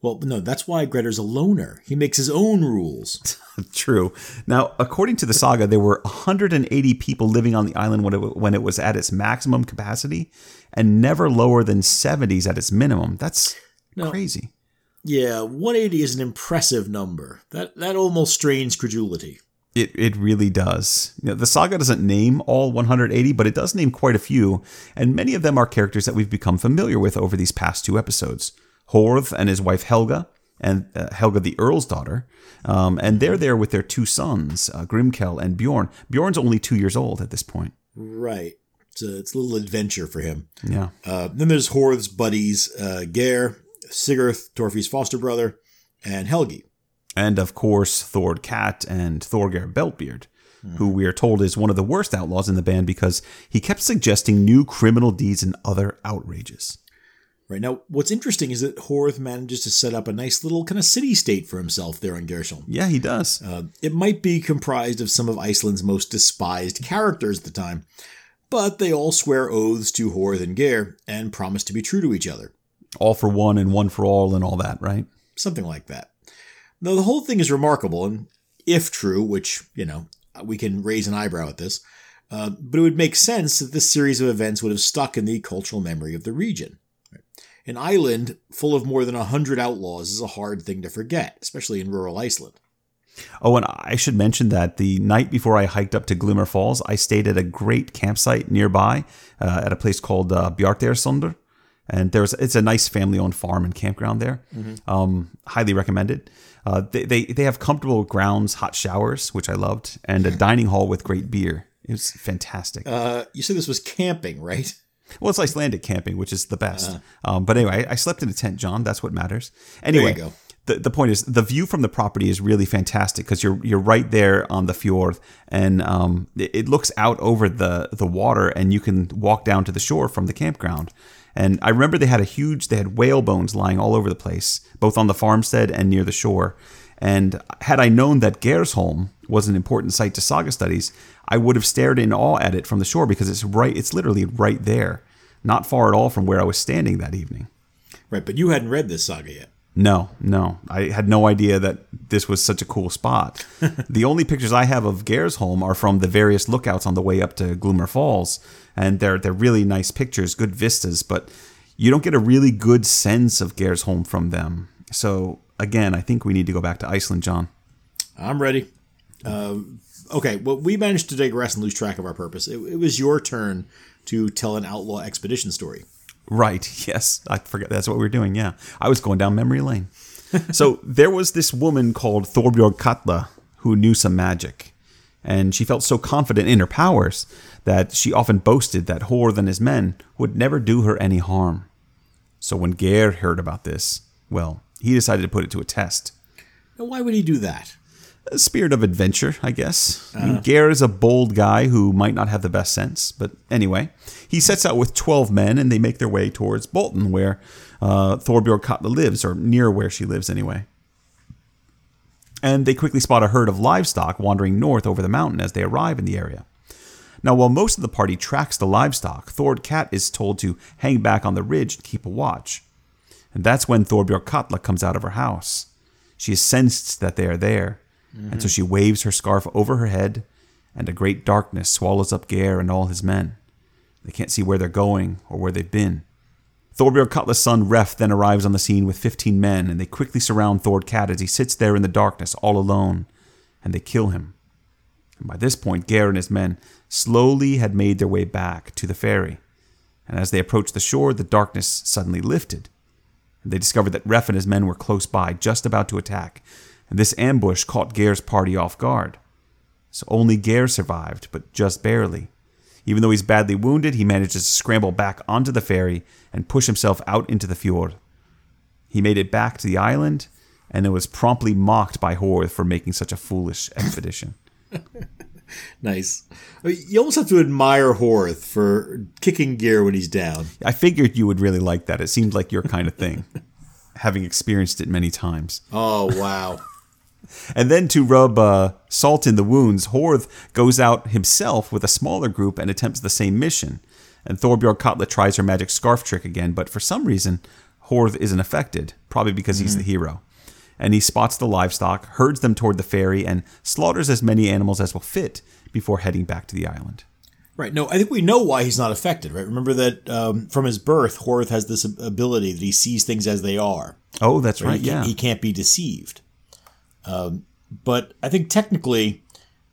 Well, no, that's why Grettir's a loner. He makes his own rules. True. Now, according to the saga, there were 180 people living on the island when it, when it was at its maximum capacity and never lower than 70s at its minimum. That's no, crazy. Yeah, 180 is an impressive number. That that almost strains credulity. It, it really does. You know, the saga doesn't name all 180, but it does name quite a few, and many of them are characters that we've become familiar with over these past two episodes. Horth and his wife Helga, and uh, Helga the Earl's daughter, um, and they're there with their two sons, uh, Grimkel and Bjorn. Bjorn's only two years old at this point. Right. It's a, it's a little adventure for him. Yeah. Uh, then there's Horth's buddies, uh, Geir, Sigurd, Thorfi's foster brother, and Helgi and of course Thord Cat and Thorgeir Beltbeard, mm. who we are told is one of the worst outlaws in the band because he kept suggesting new criminal deeds and other outrages. Right now, what's interesting is that Horth manages to set up a nice little kind of city state for himself there on Geirsholm. Yeah, he does. Uh, it might be comprised of some of Iceland's most despised characters at the time, but they all swear oaths to Horth and Geir and promise to be true to each other. All for one and one for all and all that, right? Something like that. Now, the whole thing is remarkable, and if true, which, you know, we can raise an eyebrow at this, uh, but it would make sense that this series of events would have stuck in the cultural memory of the region. An island full of more than a hundred outlaws is a hard thing to forget, especially in rural Iceland. Oh, and I should mention that the night before I hiked up to Glymur Falls, I stayed at a great campsite nearby uh, at a place called uh, Bjarteyjarsandur. And there's it's a nice family owned farm and campground there. Mm-hmm. Um, highly recommended. Uh, they, they, they have comfortable grounds, hot showers, which I loved, and a dining hall with great beer. It was fantastic. Uh, you said this was camping, right? Well, it's Icelandic camping, which is the best. Uh, um, but anyway, I, I, slept in a tent, John. That's what matters. Anyway, go. The, the point is the view from the property is really fantastic because you're you're right there on the fjord and um, it, it looks out over the the water and you can walk down to the shore from the campground. And I remember they had a huge, they had whale bones lying all over the place, both on the farmstead and near the shore. And had I known that Geirsholm was an important site to saga studies, I would have stared in awe at it from the shore because it's right, it's literally right there, not far at all from where I was standing that evening. Right, but you hadn't read this saga yet. No, no. I had no idea that this was such a cool spot. the only pictures I have of Geirsholm are from the various lookouts on the way up to Glymur Falls, and they're they're really nice pictures, good vistas, but you don't get a really good sense of Geirsholm from them. So again, I think we need to go back to Iceland, John. I'm ready. Uh, okay, well, we managed to digress and lose track of our purpose. It, it was your turn to tell an outlaw expedition story. Right. Yes. I forgot. That's what we were doing. Yeah. I was going down memory lane. so there was this woman called Thorbjorg Katla who knew some magic. And she felt so confident in her powers that she often boasted that Horth and his men would never do her any harm. So when Geir heard about this, well, he decided to put it to a test. Now, why would he do that? A spirit of adventure, I guess. Mean, Geir is a bold guy who might not have the best sense, but anyway, he sets out with 12 men and they make their way towards Bolton, where uh, Thorbjorg Katla lives, or near where she lives anyway. And they quickly spot a herd of livestock wandering north over the mountain as they arrive in the area. Now, while most of the party tracks the livestock, Thord Cat is told to hang back on the ridge and keep a watch. And that's when Thorbjorg Katla comes out of her house. She has sensed that they are there, and so she waves her scarf over her head, and a great darkness swallows up Geir and all his men. They can't see where they're going or where they've been. Thorbjorg Katla's son Ref then arrives on the scene with 15 men, and they quickly surround Thord Cat as he sits there in the darkness all alone, and they kill him. And by this point, Geir and his men slowly had made their way back to the ferry. And as they approached the shore, the darkness suddenly lifted. And they discovered that Ref and his men were close by, just about to attack, and this ambush caught Geir's party off guard. So only Geir survived, but just barely. Even though he's badly wounded, he manages to scramble back onto the ferry and push himself out into the fjord. He made it back to the island, and it was promptly mocked by Horth for making such a foolish expedition. Nice. I mean, You almost have to admire Horth for kicking Geir when he's down. I figured you would really like that. It seemed like your kind of thing, having experienced it many times. Oh, wow. And then to rub uh, salt in the wounds, Horth goes out himself with a smaller group and attempts the same mission. And Thorbjorg Katla tries her magic scarf trick again, but for some reason, Horth isn't affected, probably because he's the hero. And he spots the livestock, herds them toward the ferry, and slaughters as many animals as will fit before heading back to the island. Right. No, I think we know why he's not affected, right? Remember that um, from his birth, Horth has this ability that he sees things as they are. Oh, that's right. He, Yeah. he can't be deceived. Um, but I think technically,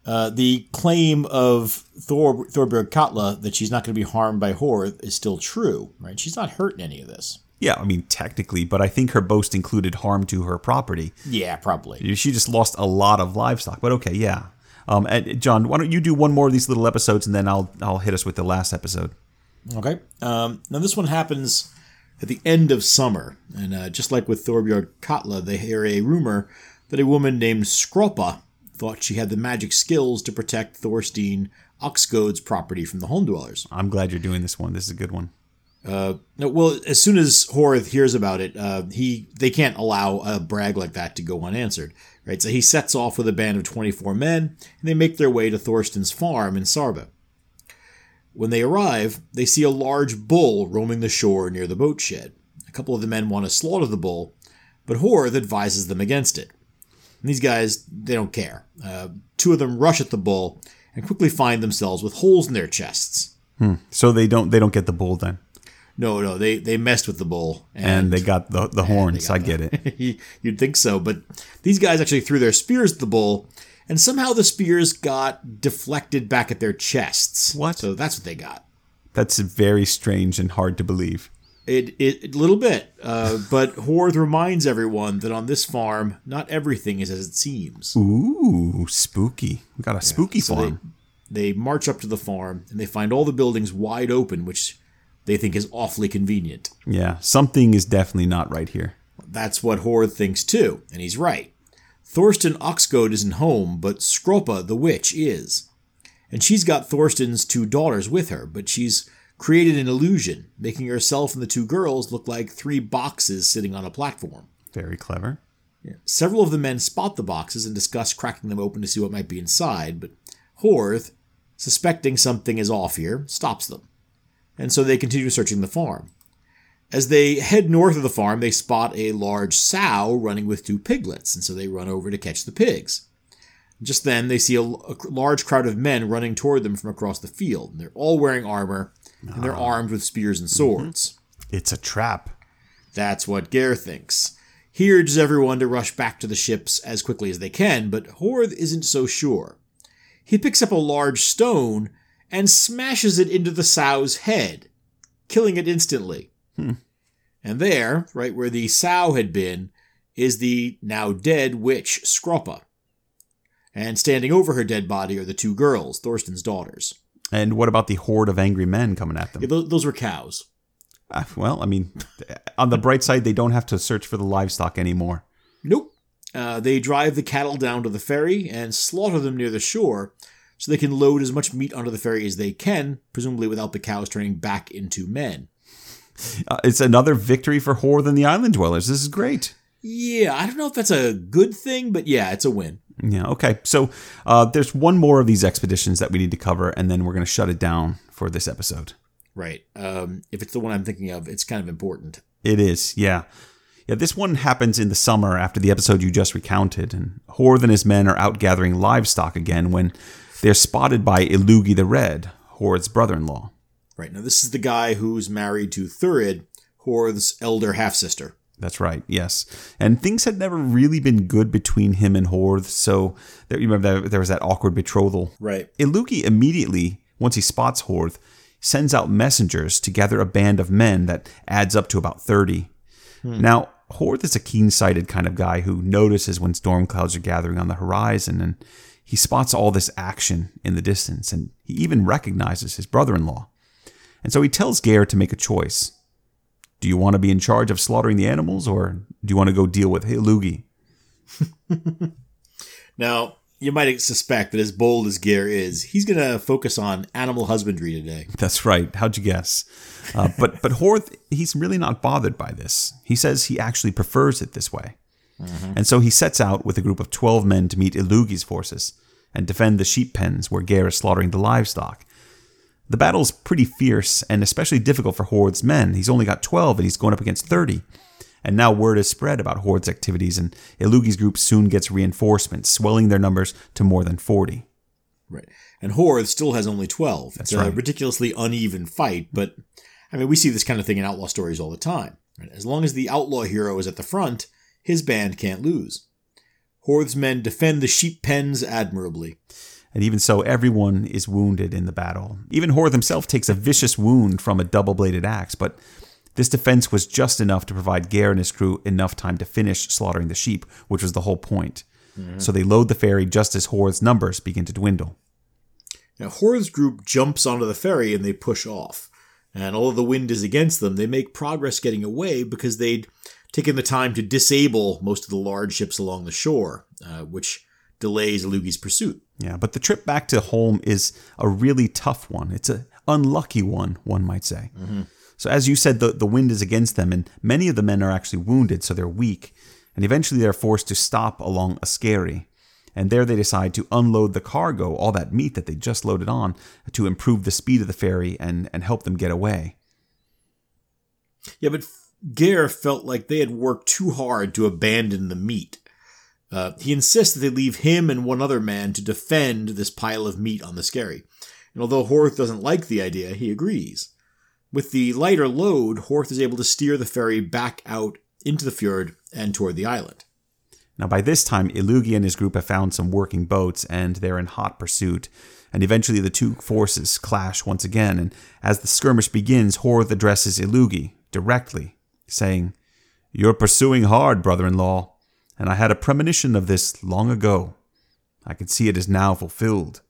uh, the claim of Thor Thorberg Katla that she's not going to be harmed by Horth is still true, right? She's not hurt in any of this. yeah, I mean, technically, but I think her boast included harm to her property. Yeah, probably. She just lost a lot of livestock, but okay, yeah. Um, and John, why don't you do one more of these little episodes, and then I'll I'll hit us with the last episode. Okay. Um, now this one happens at the end of summer, and uh, just like with Thorbjorg Katla, they hear a rumor that a woman named Skropa thought she had the magic skills to protect Thorstein Oxgode's property from the home dwellers. I'm glad you're doing this one. This is a good one. No, well, as soon as Horth hears about it, uh, he they can't allow a brag like that to go unanswered, right? So he sets off with a band of 24 men, and they make their way to Thorsten's farm in Saurbær. When they arrive, they see a large bull roaming the shore near the boat shed. A couple of the men want to slaughter the bull, but Horth advises them against it. And these guys, they don't care. Uh, two of them rush at the bull and quickly find themselves with holes in their chests. So they don't they don't get the bull then, No, no, they they messed with the bull and they got the the horns. I get it. You'd think so, but these guys actually threw their spears at the bull, and somehow the spears got deflected back at their chests. What? So that's what they got. That's very strange and hard to believe. It, it a little bit, uh, but Horth reminds everyone that on this farm, not everything is as it seems. Ooh, spooky. We got a spooky So farm. they, they march up to the farm and they find all the buildings wide open, which they think is awfully convenient. yeah, something is definitely not right here. That's what Horth thinks too, and he's right. Thorsten Oxgode isn't home, but Skropa the witch is. And she's got Thorsten's two daughters with her, but she's created an illusion, making herself and the two girls look like three boxes sitting on a platform. Very clever. Several of the men spot the boxes and discuss cracking them open to see what might be inside, but Horth, suspecting something is off here, stops them. And so they continue searching the farm. As they head north of the farm, they spot a large sow running with two piglets, and so they run over to catch the pigs. Just then, they see a, a large crowd of men running toward them from across the field. They're all wearing armor, and they're ah. armed with spears and swords. Mm-hmm. It's a trap. That's what Geir thinks. He urges everyone to rush back to the ships as quickly as they can, but Horth isn't so sure. He picks up a large stone and smashes it into the sow's head, killing it instantly. Hmm. And there, right where the sow had been, is the now dead witch Skropa. And standing over her dead body are the two girls, Thorsten's daughters. And what about the horde of angry men coming at them? Yeah, tho- those were cows. Ah, well, I mean, on the bright side, they don't have to search for the livestock anymore. Nope. Uh, they drive the cattle down to the ferry and slaughter them near the shore so they can load as much meat onto the ferry as they can, presumably without the cows turning back into men. Uh, it's another victory for Horth than the island dwellers. This is great. Yeah, I don't know if that's a good thing, but yeah, it's a win. Yeah, okay. So uh, there's one more of these expeditions that we need to cover, and then we're going to shut it down for this episode. Right. Um, if it's the one I'm thinking of, it's kind of important. It is, yeah. Yeah, this one happens in the summer after the episode you just recounted, and Horth and his men are out gathering livestock again when they're spotted by Illugi the Red, Horth's brother in law. Right. Now, this is the guy who's married to Thurid, Horth's elder half sister. That's right, yes. And things had never really been good between him and Horth, so there, you remember that there was that awkward betrothal. Right. Illugi immediately, once he spots Horth, sends out messengers to gather a band of men that adds up to about 30. Hmm. Now, Horth is a keen sighted kind of guy who notices when storm clouds are gathering on the horizon, and he spots all this action in the distance, and he even recognizes his brother in law. And so he tells Geir to make a choice. Do you want to be in charge of slaughtering the animals, or do you want to go deal with Illugi? Now, you might suspect that as bold as Geir is, he's going to focus on animal husbandry today. That's right. How'd you guess? Uh, but but Horth, he's really not bothered by this. He says he actually prefers it this way. And so he sets out with a group of 12 men to meet Illugi's forces and defend the sheep pens where Geir is slaughtering the livestock. The battle's pretty fierce and especially difficult for Horth's men. He's only got 12 and he's going up against 30. And now word is spread about Horth's activities, and Illugi's group soon gets reinforcements, swelling their numbers to more than 40. Right. And Horth still has only 12. That's it's a right. ridiculously uneven fight, but I mean, we see this kind of thing in outlaw stories all the time. Right? As long as the outlaw hero is at the front, his band can't lose. Horth's men defend the sheep pens admirably. And even so, everyone is wounded in the battle. Even Horth himself takes a vicious wound from a double bladed axe, but this defense was just enough to provide Geir and his crew enough time to finish slaughtering the sheep, which was the whole point. So they load the ferry just as Horth's numbers begin to dwindle. Now, Horth's group jumps onto the ferry and they push off. And although the wind is against them, they make progress getting away because they'd taken the time to disable most of the large ships along the shore, uh, which delays Illugi's pursuit. Yeah, but the trip back to home is a really tough one. It's an unlucky one, one might say. Mm-hmm. So, as you said, the, the wind is against them, and many of the men are actually wounded, so they're weak. And eventually they're forced to stop along a skerry. And there they decide to unload the cargo, all that meat that they just loaded on, to improve the speed of the ferry and, and help them get away. Yeah, but Geir felt like they had worked too hard to abandon the meat. Uh, he insists that they leave him and one other man to defend this pile of meat on the Skerry. And although Horth doesn't like the idea, he agrees. With the lighter load, Horth is able to steer the ferry back out into the fjord and toward the island. Now, by this time, Illugi and his group have found some working boats, and they're in hot pursuit. And eventually, the two forces clash once again. And as the skirmish begins, Horth addresses Illugi directly, saying, You're pursuing hard, brother in law, and I had a premonition of this long ago. I can see it is now fulfilled.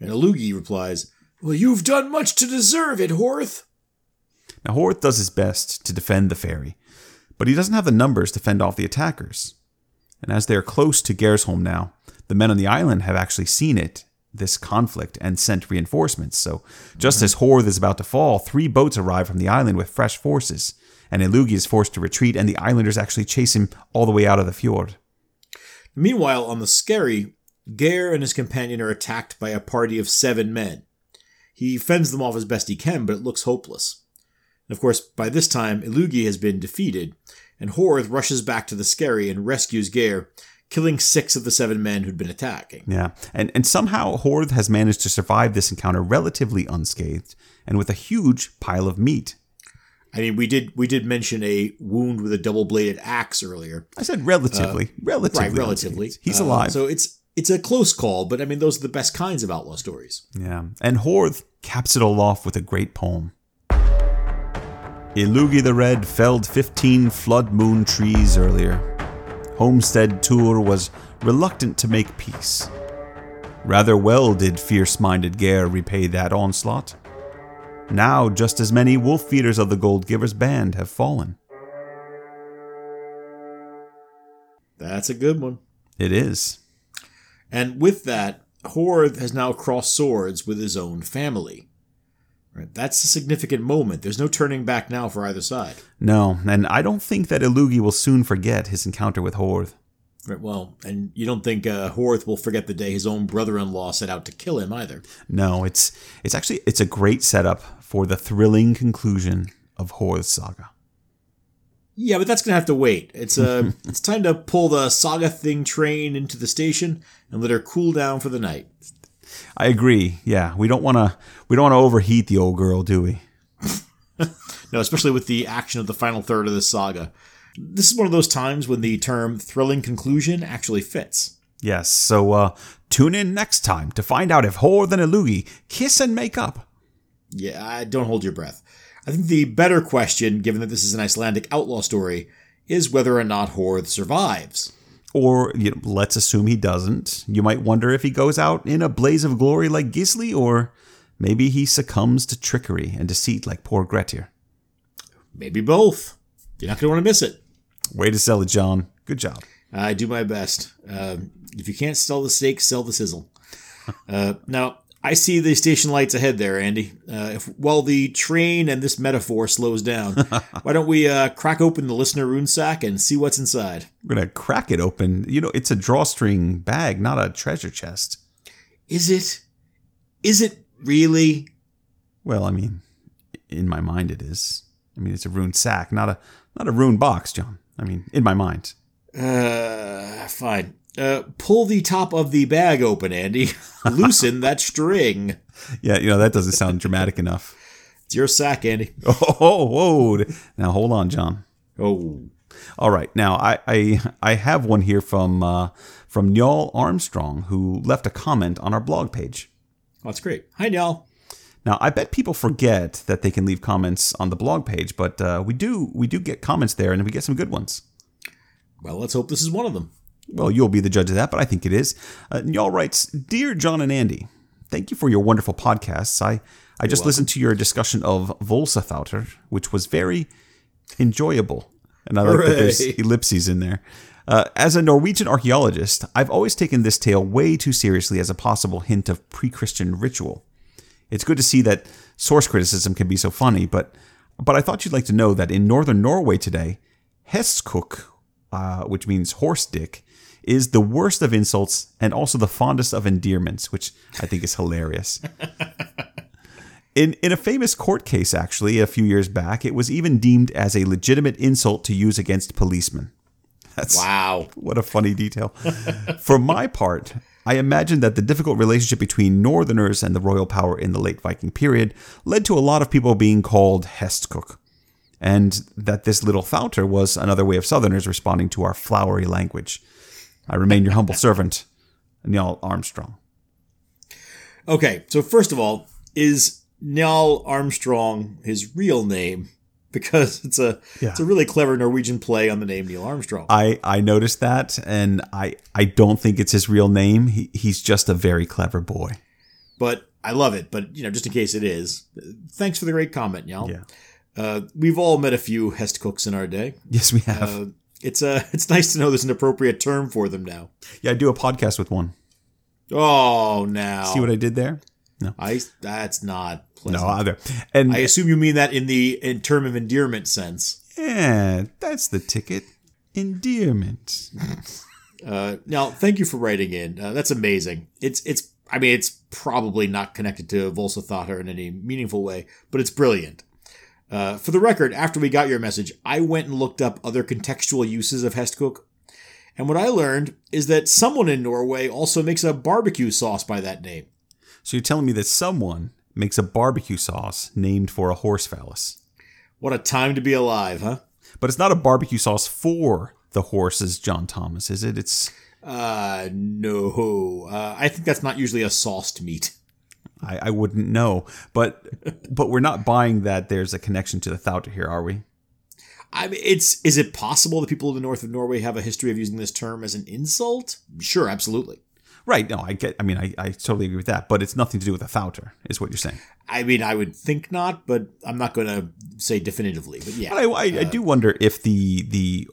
And Illugi replies, Well, you've done much to deserve it, Horth. Now, Horth does his best to defend the ferry, but he doesn't have the numbers to fend off the attackers. And as they are close to Geirsholm now, the men on the island have actually seen it, this conflict, and sent reinforcements. So, just mm-hmm. as Horth is about to fall, three boats arrive from the island with fresh forces, and Illugi is forced to retreat, and the islanders actually chase him all the way out of the fjord. Meanwhile, on the Skerry, Geir and his companion are attacked by a party of seven men. He fends them off as best he can, but it looks hopeless. And of course, by this time, Illugi has been defeated, and Horth rushes back to the Skerry and rescues Geir, killing six of the seven men who'd been attacking. Yeah, and, and somehow Horth has managed to survive this encounter relatively unscathed, and with a huge pile of meat. I mean, we did we did mention a wound with a double bladed axe earlier. I said relatively, relatively, right, relatively. He's Uh, alive. So it's it's a close call, but I mean, those are the best kinds of outlaw stories. Yeah, and Horth caps it all off with a great poem. Illugi the Red felled 15 flood moon trees earlier. Homestead Tour was reluctant to make peace. Rather well did fierce minded Geir repay that onslaught. Now, just as many wolf feeders of the Gold Giver's band have fallen. That's a good one. It is. And with that, Horth has now crossed swords with his own family. Right? That's a significant moment. There's no turning back now for either side. No, and I don't think that Illugi will soon forget his encounter with Horth. Right, well, and you don't think uh, Horth will forget the day his own brother-in-law set out to kill him either. No, it's it's actually it's a great setup for the thrilling conclusion of Horth's saga. Yeah, but that's gonna have to wait. It's uh, it's time to pull the saga thing train into the station and let her cool down for the night. I agree. Yeah, we don't want to we don't want to overheat the old girl, do we? No, especially with the action of the final third of this saga. This is one of those times when the term thrilling conclusion actually fits. Yes. So uh, tune in next time to find out if Horth and Illugi kiss and make up. Yeah, I don't hold your breath. I think the better question, given that this is an Icelandic outlaw story, is whether or not Horth survives. Or you know, let's assume he doesn't. You might wonder if he goes out in a blaze of glory like Gisli, or maybe he succumbs to trickery and deceit like poor Grettir. Maybe both. You're not going to want to miss it. Way to sell it, John. Good job. I do my best. Um, if you can't sell the steak, sell the sizzle. Uh, now, I see the station lights ahead there, Andy. Uh, if while the train and this metaphor slows down, why don't we uh, crack open the listener rune sack and see what's inside? We're gonna crack it open. You know, it's a drawstring bag, not a treasure chest. Is it? Is it really? Well, I mean, in my mind, it is. I mean, it's a rune sack, not a not a rune box, John. I mean, in my mind. Uh, fine. Uh, pull the top of the bag open, Andy. Loosen that string. Yeah, you know that doesn't sound dramatic enough. It's your sack, Andy. Oh, whoa! Now hold on, John. Oh, All right, now I I, I have one here from uh, from Njal Armstrong who left a comment on our blog page. oh that's great. Hi, Njal. Now I bet people forget that they can leave comments on the blog page, but uh, we do we do get comments there, and we get some good ones. Well, let's hope this is one of them. Well, you'll be the judge of that, but I think it is. Uh, Njal writes, Dear John and Andy, thank you for your wonderful podcasts. I, I just listened to your discussion of Völsa þáttr, which was very enjoyable. And I like that there's ellipses in there. Uh, as a Norwegian archaeologist, I've always taken this tale way too seriously as a possible hint of pre Christian ritual. It's good to see that source criticism can be so funny, but but I thought you'd like to know that in northern Norway today, Hestkuk, uh, which means horse dick, is the worst of insults and also the fondest of endearments, which I think is hilarious. In, in a famous court case, actually, a few years back, it was even deemed as a legitimate insult to use against policemen. That's Wow. what a funny detail. For my part, I imagine that the difficult relationship between Northerners and the royal power in the late Viking period led to a lot of people being called Hestkuk, and that this little þáttr was another way of Southerners responding to our flowery language. I remain your humble servant, Njal Armstrong. Okay, so first of all, is Njal Armstrong his real name? Because it's a Yeah. it's a really clever Norwegian play on the name Neil Armstrong. I, I noticed that, and I, I don't think it's his real name. He, he's just a very clever boy. but I love it. But you know, just in case it is, thanks for the great comment, Njal. Yeah. Uh, we've all met a few Hestkuks in our day. Yes, we have. Uh, it's uh, it's nice to know there's an appropriate term for them now. yeah, I do a podcast with one. Oh, now See what I did there? No, I that's not pleasant. No, either. And I assume you mean that in the in term of endearment sense. yeah, that's the ticket. Endearment. Uh, now, thank you for writing in. Uh, that's amazing. It's it's. I mean, it's probably not connected to Völsa þáttr in any meaningful way, but it's brilliant. Uh, for the record, after we got your message, I went and looked up other contextual uses of Hestkuk, and what I learned is that someone in Norway also makes a barbecue sauce by that name. So you're telling me that someone makes a barbecue sauce named for a horse phallus. What a time to be alive, huh? But it's not a barbecue sauce for the horses, John Thomas, is it? It's Uh, no. Uh, I think that's not usually a sauced meat. I, I wouldn't know. But but we're not buying that there's a connection to the þáttr here, are we? I mean, it's is it possible that people in the north of Norway have a history of using this term as an insult? Sure, absolutely. Right. No, I get. I mean, I, I totally agree with that. But it's nothing to do with a þáttr, is what you're saying. I mean, I would think not, but I'm not going to say definitively. But yeah, But I, I, I uh, do wonder if the the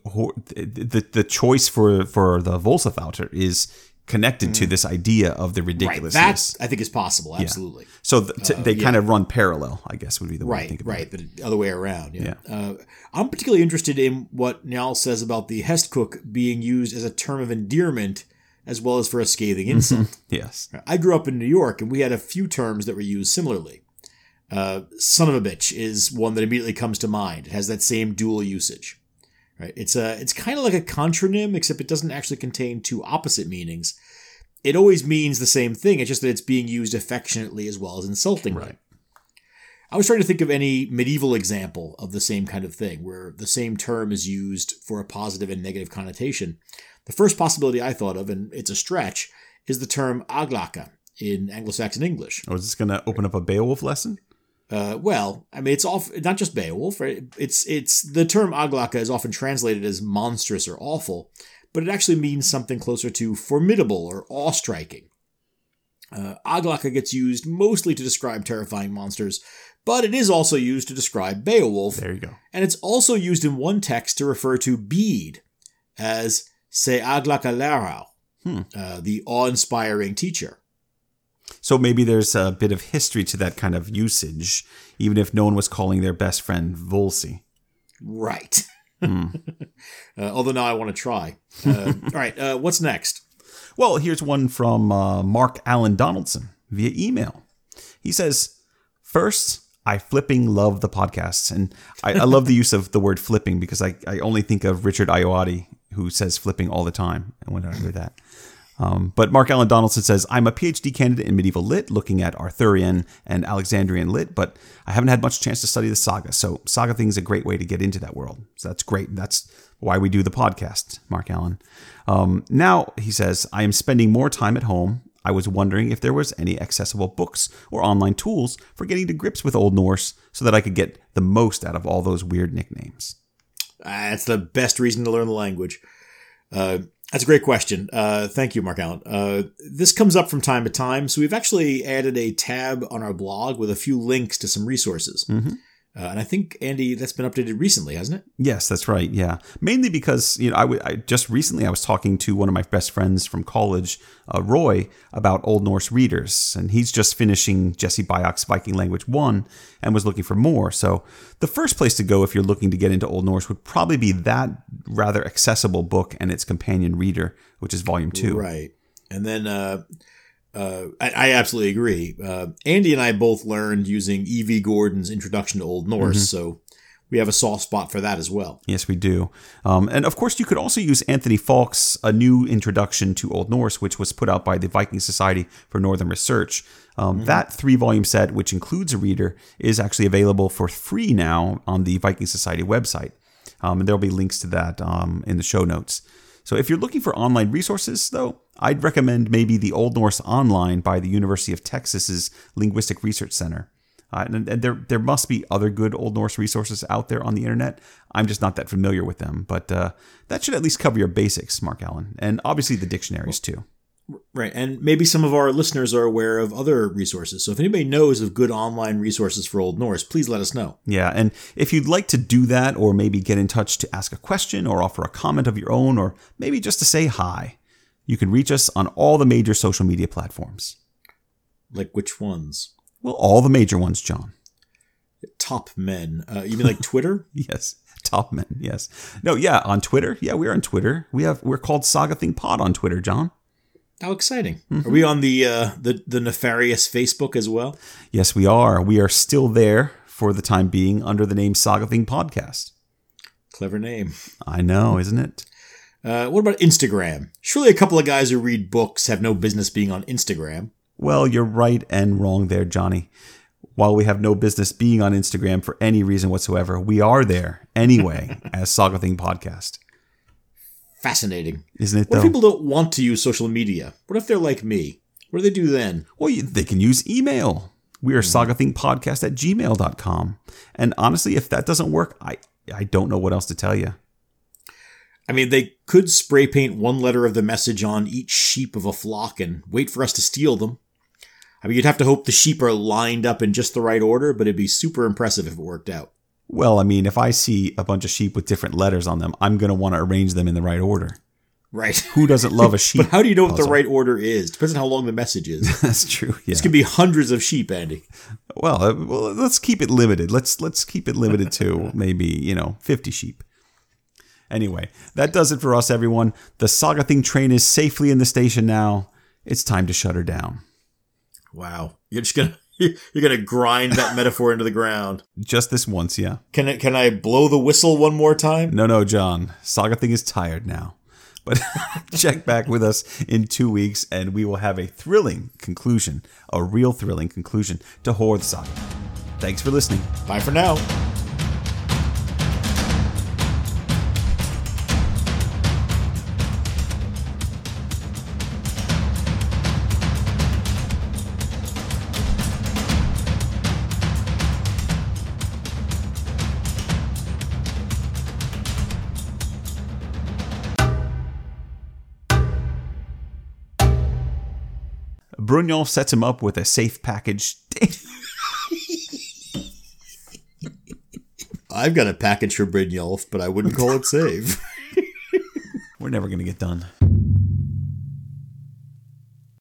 the the choice for for the Völsa þáttr is connected to this idea of the ridiculousness. right. That I think is possible. Absolutely. so th- t- they kind of run parallel, I guess, would be the way to Right, think about it. right, but the other way around. Yeah. Uh, I'm particularly interested in what Njal says about the Hestkuk being used as a term of endearment as well as for a scathing insult. it. Yes. I grew up in New York, and we had a few terms that were used similarly. Uh, son of a bitch is one that immediately comes to mind. It has that same dual usage. Right? It's a it's kind of like a contronym, except it doesn't actually contain two opposite meanings. It always means the same thing. It's just that it's being used affectionately as well as insultingly. Right. I was trying to think of any medieval example of the same kind of thing, where the same term is used for a positive and negative connotation. The first possibility I thought of, and it's a stretch, is the term aglæca in Anglo-Saxon English. Or is this going to open up a Beowulf lesson? Uh, well, I mean, it's off not just Beowulf. Right? It's it's the term aglæca is often translated as monstrous or awful, but it actually means something closer to formidable or awe-striking. Uh, aglæca gets used mostly to describe terrifying monsters, but it is also used to describe Beowulf, There you go. and it's also used in one text to refer to Bede as se aglæca lerau, Hmm. uh, the awe-inspiring teacher. So maybe there's a bit of history to that kind of usage, even if no one was calling their best friend Volsi. Right. uh, although now I want to try. Uh, all right. Uh, what's next? Well, here's one from uh, Mark Allen Donaldson via email. He says, First, I flipping love the podcasts. And I, I love the use of the word flipping because I, I only think of Richard Ayoade, who says flipping all the time. And when I hear that. Um, but Mark Allen Donaldson says, I'm a PhD candidate in medieval lit, looking at Arthurian and Alexandrian lit, but I haven't had much chance to study the saga. So saga thing is a great way to get into that world. So that's great. That's why we do the podcast, Mark Allen. Um, now, he says, I am spending more time at home. I was wondering if there was any accessible books or online tools for getting to grips with Old Norse so that I could get the most out of all those weird nicknames. Uh, that's the best reason to learn the language. Uh, that's a great question. Uh, thank you, Mark Allen. Uh, this comes up from time to time, so we've actually added a tab on our blog with a few links to some resources. Mhm. Uh, and I think Andy, that's been updated recently, hasn't it? Yes, that's right. Yeah, mainly because you know I, w- I just recently I was talking to one of my best friends from college, uh, Roy, about Old Norse readers, and he's just finishing Jesse Byock's Viking Language One and was looking for more. So the first place to go if you're looking to get into Old Norse would probably be that rather accessible book and its companion reader, which is Volume Two. Right. And then uh, uh, I, I absolutely agree. Uh, Andy and I both learned using E.V. Gordon's Introduction to Old Norse, so we have a soft spot for that as well. Yes, we do. Um, and of course, you could also use Anthony Faulkes's A New Introduction to Old Norse, which was put out by the Viking Society for Northern Research. Um, That three volume set, which includes a reader, is actually available for free now on the Viking Society website. Um, and there'll be links to that um, in the show notes. So if you're looking for online resources, though, I'd recommend maybe the Old Norse Online by the University of Texas's Linguistic Research Center. Uh, and, and there there must be other good Old Norse resources out there on the internet. I'm just not that familiar with them, but uh, that should at least cover your basics, Mark Allen, and obviously the dictionaries too. Right. And maybe some of our listeners are aware of other resources. So if anybody knows of good online resources for Old Norse, please let us know. Yeah, and if you'd like to do that, or maybe get in touch to ask a question, or offer a comment of your own, or maybe just to say hi, you can reach us on all the major social media platforms. Like which ones? Well, all the major ones, John. Top men. Uh, you mean like Twitter? Yes. Top men, yes. No, yeah, on Twitter. Yeah, we're on Twitter. We have we're called Saga Thing Pod on Twitter, John. How exciting! Are we on the uh, the the nefarious Facebook as well? Yes, we are. We are still there for the time being under the name Saga Thing Podcast. Clever name. I know, isn't it? Uh, what about Instagram? Surely a couple of guys who read books have no business being on Instagram. Well, you're right and wrong there, Johnny. While we have no business being on Instagram for any reason whatsoever, we are there anyway as Saga Thing Podcast. Fascinating. Isn't it What if people don't want to use social media? What if they're like me? What do they do then? Well, you, they can use email. We are sagathingpodcast at gmail.com. And honestly, if that doesn't work, I, I don't know what else to tell you. I mean, they could spray paint one letter of the message on each sheep of a flock and wait for us to steal them. I mean, you'd have to hope the sheep are lined up in just the right order, but it'd be super impressive if it worked out. Well, I mean, if I see a bunch of sheep with different letters on them, I'm going to want to arrange them in the right order. Right. Who doesn't love a sheep? But how do you know what the right order is? Depends on how long the message is. That's true. Yeah. This could be hundreds of sheep, Andy. Well, uh, well, let's keep it limited. Let's let's keep it limited to maybe you know fifty sheep. Anyway, that does it for us, everyone. The Saga Thing train is safely in the station now. It's time to shut her down. Wow. You're just gonna you're gonna grind that metaphor into the ground. Just this once, yeah. Can I can I blow the whistle one more time? No, no, John. Saga Thing is tired now. But check back with us in two weeks, and we will have a thrilling conclusion, a real thrilling conclusion to Horth Saga. Thanks for listening. Bye for now. Brunyon sets him up with a safe package. I've got a package for Brynjolf, but I wouldn't call it safe. We're never going to get done.